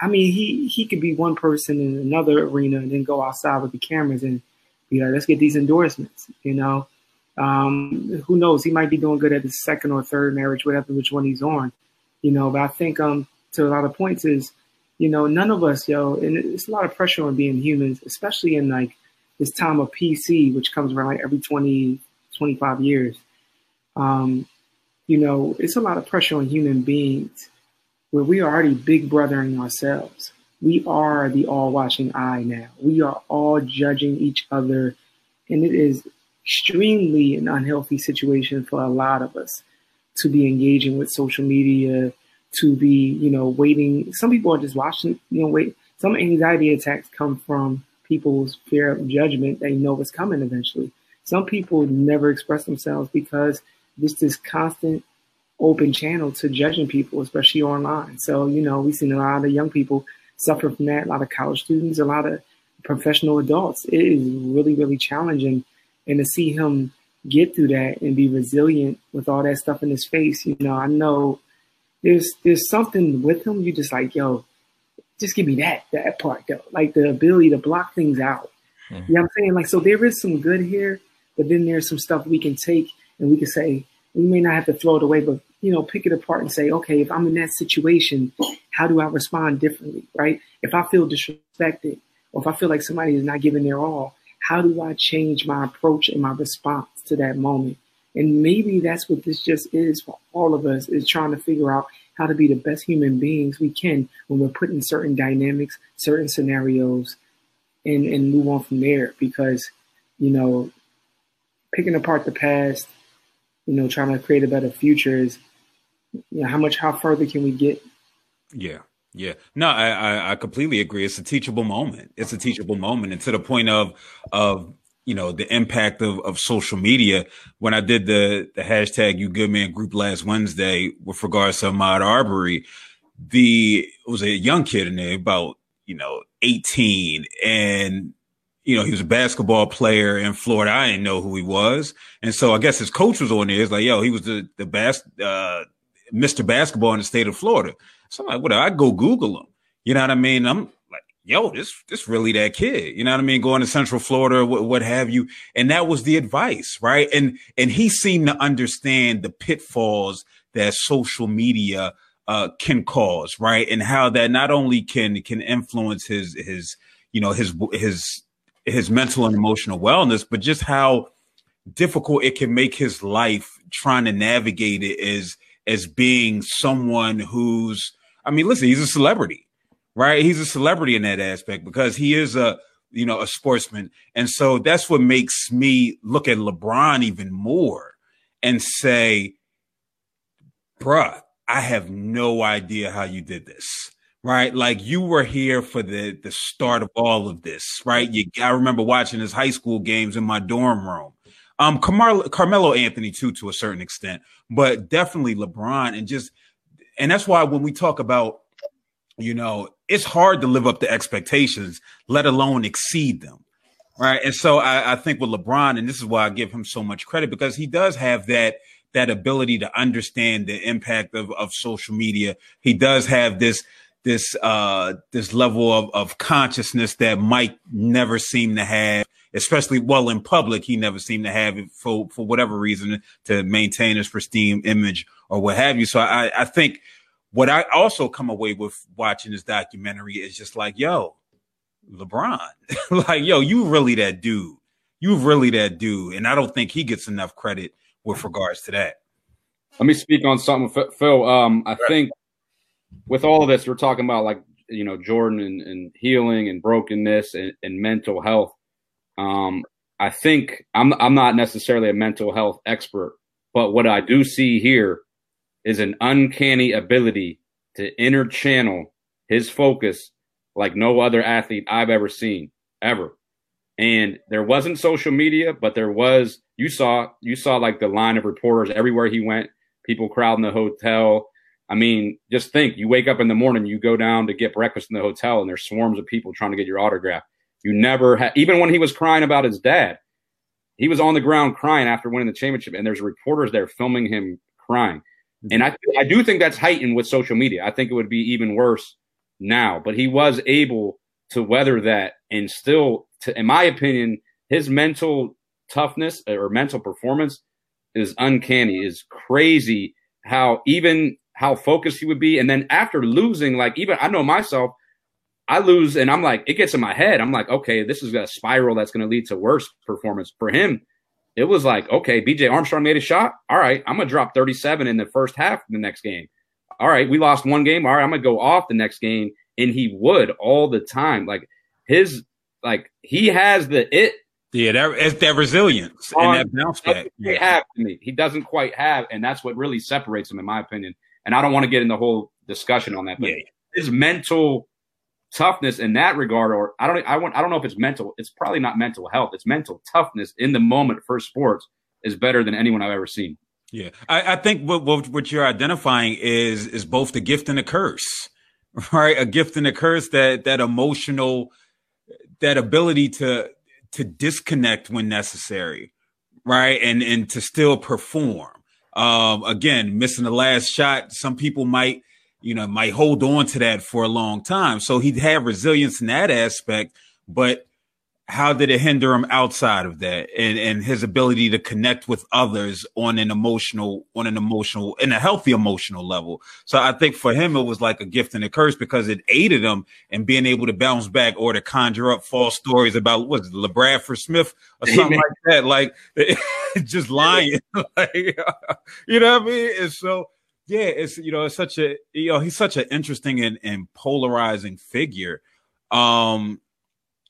I mean, he he could be one person in another arena and then go outside with the cameras and be like, let's get these endorsements. You know, um, who knows? He might be doing good at his second or third marriage, whatever which one he's on. You know, but I think um to a lot of points is, you know, none of us, yo, and it's a lot of pressure on being humans, especially in like this time of PC, which comes around like every 20, 25 years. Um, you know, it's a lot of pressure on human beings where we are already big brothering ourselves. We are the all watching eye now. We are all judging each other. And it is extremely an unhealthy situation for a lot of us to be engaging with social media, to be, you know, waiting. Some people are just watching, you know, wait. Some anxiety attacks come from people's fear of judgment. They know what's coming eventually. Some people never express themselves because this this constant open channel to judging people, especially online. So, you know, we've seen a lot of young people suffer from that, a lot of college students, a lot of professional adults. It is really, really challenging. And to see him get through that and be resilient with all that stuff in his face, you know, I know there's there's something with him. You just like, yo, just give me that, that part though. Like the ability to block things out. Mm-hmm. You know what I'm saying? Like so there is some good here, but then there's some stuff we can take and we can say, we may not have to throw it away, but you know, pick it apart and say, okay, if I'm in that situation, how do I respond differently, right? If I feel disrespected or if I feel like somebody is not giving their all, how do I change my approach and my response to that moment? And maybe that's what this just is for all of us is trying to figure out how to be the best human beings we can when we're put in certain dynamics, certain scenarios, and, and move on from there. Because, you know, picking apart the past, you know, trying to create a better future is, you know, how much, how further can we get? Yeah. Yeah, no, I, I completely agree. It's a teachable moment. It's a teachable moment, and to the point of of you know the impact of, of social media. When I did the the hashtag You Good Man group last Wednesday with regards to Ahmaud Arbery, the it was a young kid in there, about you know eighteen, and you know, he was a basketball player in Florida. I didn't know who he was. And so I guess his coach was on there. It's like, yo, he was the, the best, uh, Mr. Basketball in the state of Florida. So I'm like, what? I go Google him. You know what I mean? I'm like, yo, this this really that kid. You know what I mean? Going to Central Florida, what, what have you? And that was the advice, right? And and he seemed to understand the pitfalls that social media uh, can cause, right? And how that not only can can influence his his you know his his his mental and emotional wellness, but just how difficult it can make his life trying to navigate it is as being someone who's I mean, listen, he's a celebrity, right? He's a celebrity in that aspect because he is a you know a sportsman, and so that's what makes me look at LeBron even more and say, "Bruh, I have no idea how you did this." Right, like you were here for the the start of all of this, right? You, I remember watching his high school games in my dorm room. Um, Carmelo, Carmelo Anthony too, to a certain extent, but definitely LeBron, and just and that's why when we talk about, you know, it's hard to live up to expectations, let alone exceed them. Right. And so I, I think with LeBron, and this is why I give him so much credit because he does have that that ability to understand the impact of, of social media. He does have this this uh this level of, of consciousness that Mike never seemed to have, especially well in public, he never seemed to have it for for whatever reason to maintain his pristine image or what have you. So I, I think what I also come away with watching this documentary is just like, yo, LeBron, [LAUGHS] like, yo, you really that dude. You really that dude. And I don't think he gets enough credit with regards to that. Let me speak on something, Phil. Um, I think with all of this, we're talking about like, you know, Jordan and, and healing and brokenness and, and mental health. Um, I think I'm I'm not necessarily a mental health expert, but what I do see here is an uncanny ability to inner channel his focus like no other athlete I've ever seen ever. And there wasn't social media, but there was you saw you saw like the line of reporters everywhere he went, people crowding the hotel. I mean, just think you wake up in the morning, you go down to get breakfast in the hotel, and there's swarms of people trying to get your autograph. You never had, even when he was crying about his dad, he was on the ground crying after winning the championship, and there's reporters there filming him crying. Mm-hmm. And I, I do think that's heightened with social media. I think it would be even worse now, but he was able to weather that and still, to, in my opinion, his mental toughness or mental performance is uncanny, is crazy how even how focused he would be. And then after losing, like even I know myself, I lose and I'm like, it gets in my head. I'm like, okay, this is a spiral that's going to lead to worse performance for him it was like, okay, BJ Armstrong made a shot. All right, I'm gonna drop 37 in the first half of the next game. All right, we lost one game. All right, I'm gonna go off the next game. And he would all the time. Like his like he has the it. Yeah, that, it's that resilience and that bounce back. He have to me. He doesn't quite have, and that's what really separates him, in my opinion. And I don't want to get in the whole discussion on that, but yeah. his mental toughness in that regard, or I don't, I want, I don't know if it's mental. It's probably not mental health. It's mental toughness in the moment for sports is better than anyone I've ever seen. Yeah, I, I think what, what, what you're identifying is is both the gift and the curse, [LAUGHS] right? A gift and a curse that that emotional, that ability to to disconnect when necessary, right, and and to still perform. Um, again, missing the last shot, some people might you know, might hold on to that for a long time. So he'd have resilience in that aspect. But how did it hinder him outside of that and, and his ability to connect with others on an emotional on an emotional in a healthy emotional level? So i think for him it was like a gift and a curse because it aided him in being able to bounce back or to conjure up false stories about what was it, for smith or something like that? Like [LAUGHS] just lying. [LAUGHS] Like, [LAUGHS] you know what i mean? And so yeah it's you know it's such a you know he's such an interesting and, and polarizing figure um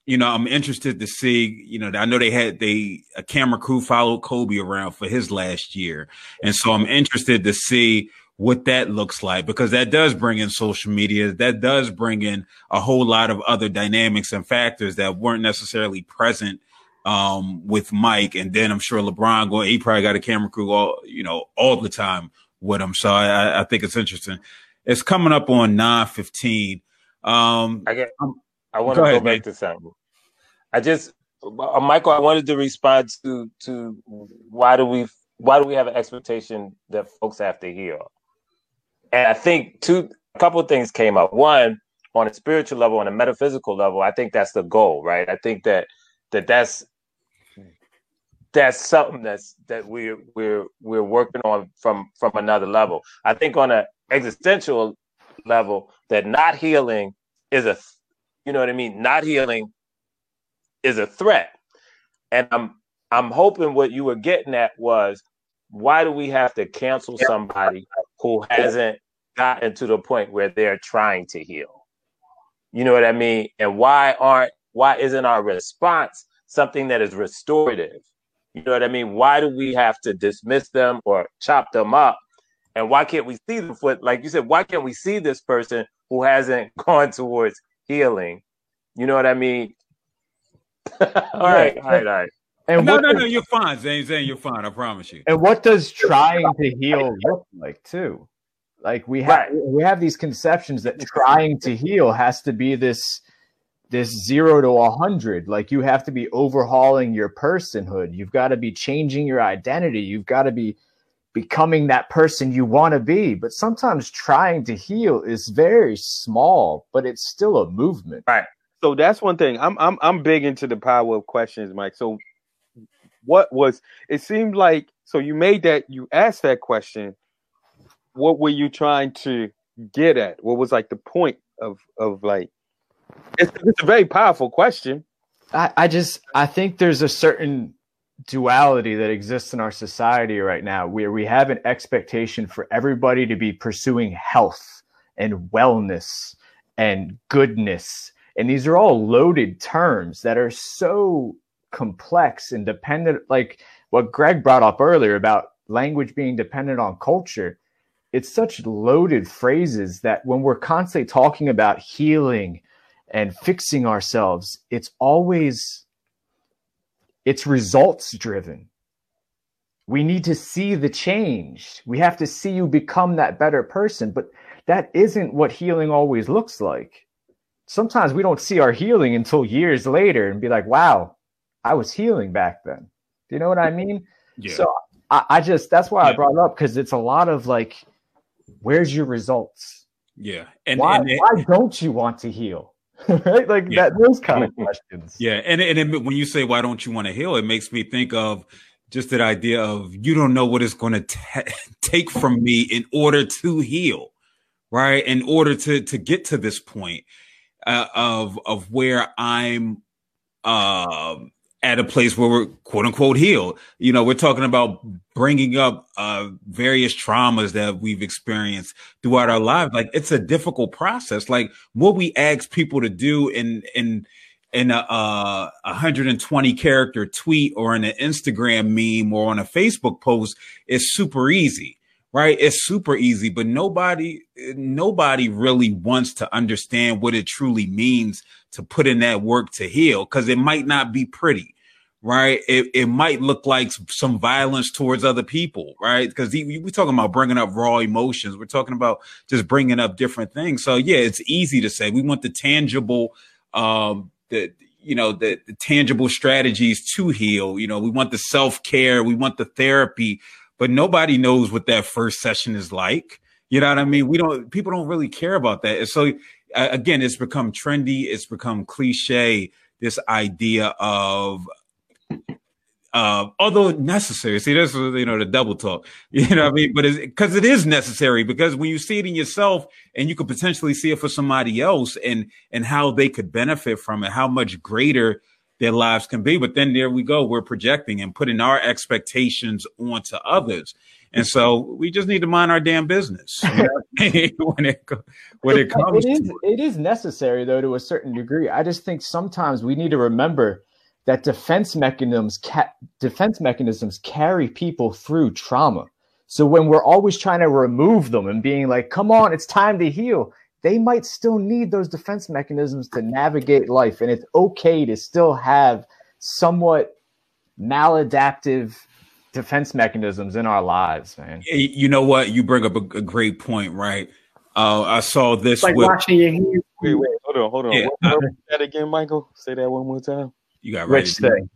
you know, I'm interested to see, you know, I know they had they a camera crew followed Kobe around for his last year. And so I'm interested to see what that looks like because that does bring in social media. That does bring in a whole lot of other dynamics and factors that weren't necessarily present um, with Mike. And then I'm sure LeBron going, he probably got a camera crew all, you know, all the time with him. So I, I think it's interesting. It's coming up on 915. Um, I get, I want to go, go back to something. I just, uh, Michael, I wanted to respond to to why do we why do we have an expectation that folks have to heal? And I think two a couple of things came up. One, on a spiritual level, on a metaphysical level, I think that's the goal, right? I think that that that's that's something that's that we're we're we're working on from from another level. I think on an existential level, that not healing is a you know what I mean. Not healing is a threat. And I'm I'm hoping what you were getting at was why do we have to cancel somebody who hasn't gotten to the point where they're trying to heal? You know what I mean? And why aren't why isn't our response something that is restorative? You know what I mean? Why do we have to dismiss them or chop them up? And why can't we see them for like you said, why can't we see this person who hasn't [LAUGHS] gone towards healing? You know what I mean? [LAUGHS] all right, all right, all right. And no, no, no, you're fine, Zane. Zane, you're fine. I promise you. And what does trying to heal look like, too? Like we have, right. we have these conceptions that trying to heal has to be this, this zero to a hundred. Like you have to be overhauling your personhood. You've got to be changing your identity. You've got to be becoming that person you want to be. But sometimes trying to heal is very small, but it's still a movement. Right. So that's one thing. I'm I'm I'm big into the power of questions, Mike. So what was it seemed like so you made that you asked that question. What were you trying to get at? What was like the point of of like it's, it's a very powerful question. I, I just I think there's a certain duality that exists in our society right now where we have an expectation for everybody to be pursuing health and wellness and goodness and these are all loaded terms that are so complex and dependent, like what Greg brought up earlier about language being dependent on culture. It's such loaded phrases that when we're constantly talking about healing and fixing ourselves, it's always it's results driven. We need to see the change. We have to see you become that better person, but that isn't what healing always looks like sometimes we don't see our healing until years later and be like, wow, I was healing back then. Do you know what I mean? Yeah. So I, I just that's why yeah. I brought it up because it's a lot of like, where's your results? Yeah. And why, and it, why don't you want to heal? [LAUGHS] right? Like yeah. that those kind of questions. Yeah. And and it, when you say why don't you want to heal, it makes me think of just that idea of you don't know what it's going to [LAUGHS] take from me in order to heal, right? In order to to get to this point uh, of of where I'm uh, at a place where we're quote unquote healed. You know, we're talking about bringing up uh, various traumas that we've experienced throughout our lives. Like it's a difficult process. Like what we ask people to do in in in a, a 120 character tweet or in an Instagram meme or on a Facebook post is super easy right? It's super easy, but nobody nobody really wants to understand what it truly means to put in that work to heal because it might not be pretty. Right, it, it might look like some violence towards other people, right? Because we're talking about bringing up raw emotions. We're talking about just bringing up different things. So yeah, it's easy to say we want the tangible, um, the you know the, the tangible strategies to heal. You know, we want the self care, we want the therapy, but nobody knows what that first session is like. You know what I mean? We don't, people don't really care about that. And so again, it's become trendy. It's become cliche this idea of uh, although necessary. See, this is you know the double talk. [LAUGHS] You know what I mean? But it's because it is necessary because when you see it in yourself and you could potentially see it for somebody else and and how they could benefit from it, how much greater their lives can be. But then there we go, we're projecting and putting our expectations onto others. And so we just need to mind our damn business you know [LAUGHS] when it when it comes. It is, it is necessary though to a certain degree. I just think sometimes we need to remember that defense mechanisms ca- defense mechanisms carry people through trauma. So when we're always trying to remove them and being like, "Come on, it's time to heal," they might still need those defense mechanisms to navigate life, and it's okay to still have somewhat maladaptive defense mechanisms in our lives, man. You know what? You bring up a, a great point, right? Uh, I saw this. It's like with, watching your hands. Wait, wait, hold on, hold on. Yeah. What, what that again, Michael? Say that one more time. you got ready. Rich thing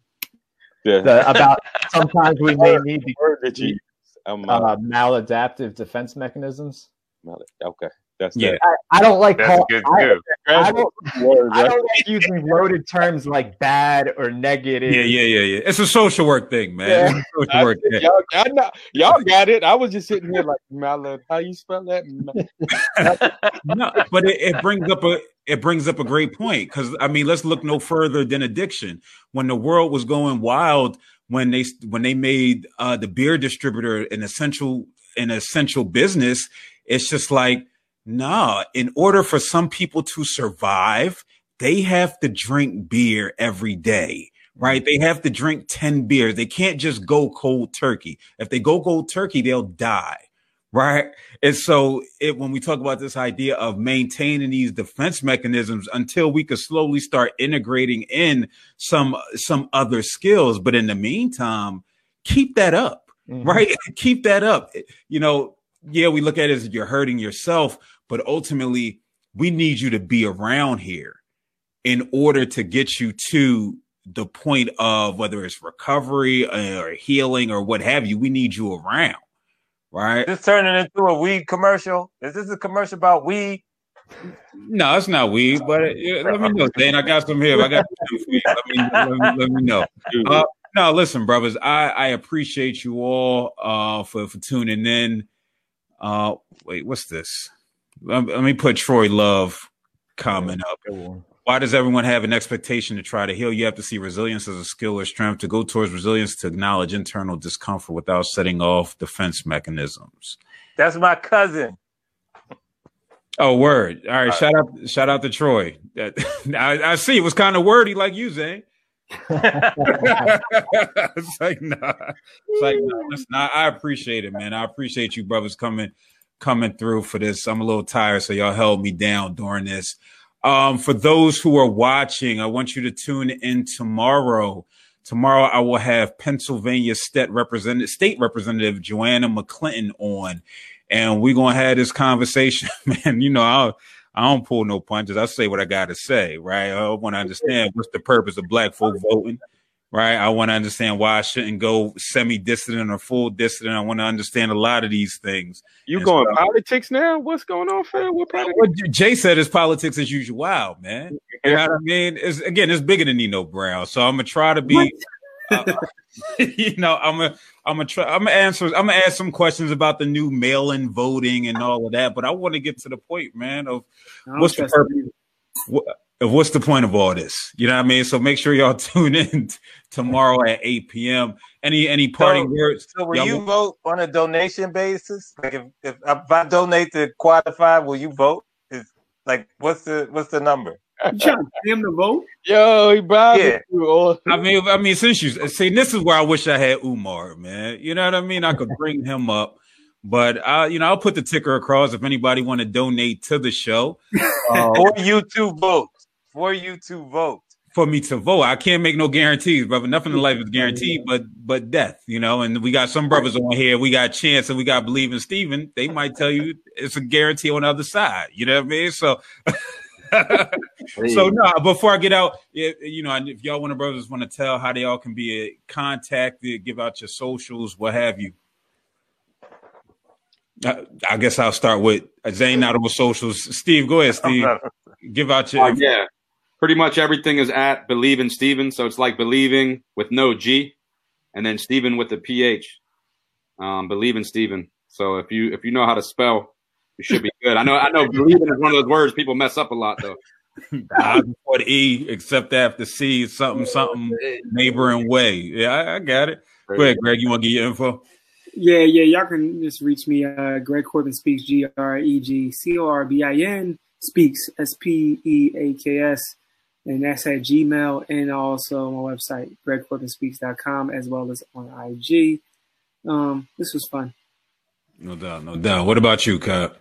Yeah. the, about sometimes we may [LAUGHS] need the word that you use. I'm the, uh, uh, maladaptive defense mechanisms. okay. That's Yeah. that. I, I don't like That's call, good I, too. I don't, Word, I don't like using loaded terms like bad or negative. Yeah, yeah, yeah, yeah. It's a social work thing, man. Yeah. Social I work said, [LAUGHS] thing. y'all, y'all, know- y'all got it. I was just sitting here like Malad. How you spell that? [LAUGHS] no, but it, it brings up a it brings up a great point because I mean, let's look no further than addiction. When the world was going wild, when they when they made uh, the beer distributor an essential an essential business, it's just like, nah. In order for some people to survive, they have to drink beer every day. Right? They have to drink 10 beers. They can't just go cold turkey. If they go cold turkey, they'll die right? And so it, when we talk about this idea of maintaining these defense mechanisms until we could slowly start integrating in some some other skills, but in the meantime, keep that up, Mhm. right? [LAUGHS] keep that up. You know, yeah, we look at it as you're hurting yourself, but ultimately, we need you to be around here in order to get you to the point of whether it's recovery uh, or healing or what have you. We need you around. Right? This turning into a weed commercial? Is this a commercial about weed? No, it's not weed, but uh, yeah, let me know, Dan. I got some here. I got some for you. Let me, let me, let me know. Uh, no, listen, brothers. I, I appreciate you all uh, for for tuning in. Uh, wait, what's this? Let, let me put Troy Love comment up. Why does everyone have an expectation to try to heal? You have to see resilience as a skill or strength. To go towards resilience, to acknowledge internal discomfort without setting off defense mechanisms. That's my cousin. Oh, word! All right, uh, shout out, shout out to Troy. That- [LAUGHS] I, I see it was kind of wordy, like you, Zane. [LAUGHS] it's like nah, it's like nah. Listen, I, I appreciate it, man. I appreciate you, brothers, coming coming through for this. I'm a little tired, so y'all held me down during this. Um, for those who are watching, I want you to tune in tomorrow. Tomorrow, I will have Pennsylvania State Representative, State Representative Joanna McClinton on, and we're gonna have this conversation, [LAUGHS] man. You know, I I don't pull no punches. I say what I gotta say, right? I want to understand what's the purpose of black folk voting, right? I want to understand why I shouldn't go semi-dissident or full dissident. I want to understand a lot of these things. You Yes, going bro. politics now? What's going on, fam? What politics? What Jay said is politics as usual, wow, man. You know what I mean? It's again, it's bigger than Nino Brown. So I'm gonna try to be, uh, [LAUGHS] you know, I'm gonna, I'm gonna try, I'm gonna answer, I'm gonna ask some questions about the new mail-in voting and all of that. But I want to get to the point, man, of what's the purpose? You. what, of what's the point of all this? You know what I mean? So make sure y'all [LAUGHS] tune in t- tomorrow at 8 p.m. Any any parting So- words? So will Y'all you want- vote on a donation basis? Like if, if if I donate to Quadefy, will you vote? Is like what's the what's the number? You trying to get him to vote? Yo, he bribing Yeah. you. All. I mean, I mean, since you see, this is where I wish I had Umar, man. You know what I mean? I could bring him up, but I, you know, I'll put the ticker across if anybody want to donate to the show [LAUGHS] uh, For you to vote. For you to vote. for me to vote. I can't make no guarantees, brother. Nothing in life is guaranteed, but but death, you know. And we got some brothers on here. We got Chance and we got Believe in Steven. They might tell you it's a guarantee on the other side. You know what I mean? So. [LAUGHS] So no, before I get out, if, you know, if y'all want to brothers want to tell how they all can be uh, contacted, give out your socials, what have you. I, I guess I'll start with uh, Zane out of socials. Steve, go ahead, Steve. [LAUGHS] Give out your. Uh, yeah. Pretty much everything is at Believe in Steven. So it's like believing with no G, and then Steven with the PH. Um, believe in Steven. So if you if you know how to spell, you should be [LAUGHS] good. I know I know believing is one of those words people mess up a lot though. I before the E, except after C, something, something, neighboring way. Yeah, I, I got it. Go ahead, Greg. You want to get your info? Yeah, yeah. Y'all can just reach me. Uh, Greg Corbin speaks. G R E G C O R B I N speaks. S P E A K S. And that's at Gmail and also my website, gregcorbinspeaks.com, as well as on IG. Um, this was fun. No doubt, no doubt. What about you, Cap?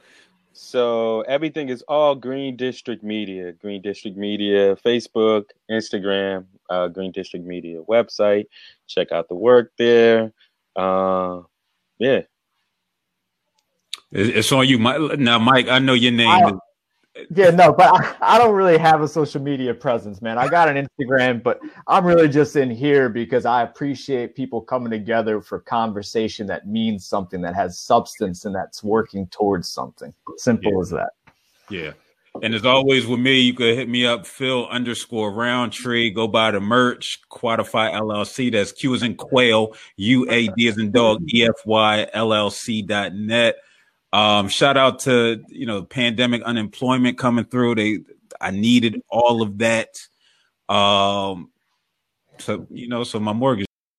So everything is all Green District Media. Green District Media, Facebook, Instagram, uh, Green District Media website. Check out the work there. Uh, yeah. It's on you, Mike. Now, Mike. I know your name. I, yeah, no, but I, I, don't really have a social media presence, man. I got an Instagram, but I'm really just in here because I appreciate people coming together for conversation that means something, that has substance, and that's working towards something. Simple yeah. as that. Yeah. And as always with me, you can hit me up, Phil underscore Roundtree. Go buy the merch, Quadefy LLC. That's Q as in quail, U A D as in dog, E F Y LLC dot net. Um, shout out to you know pandemic unemployment coming through. They I needed all of that. Um, so you know, so my mortgage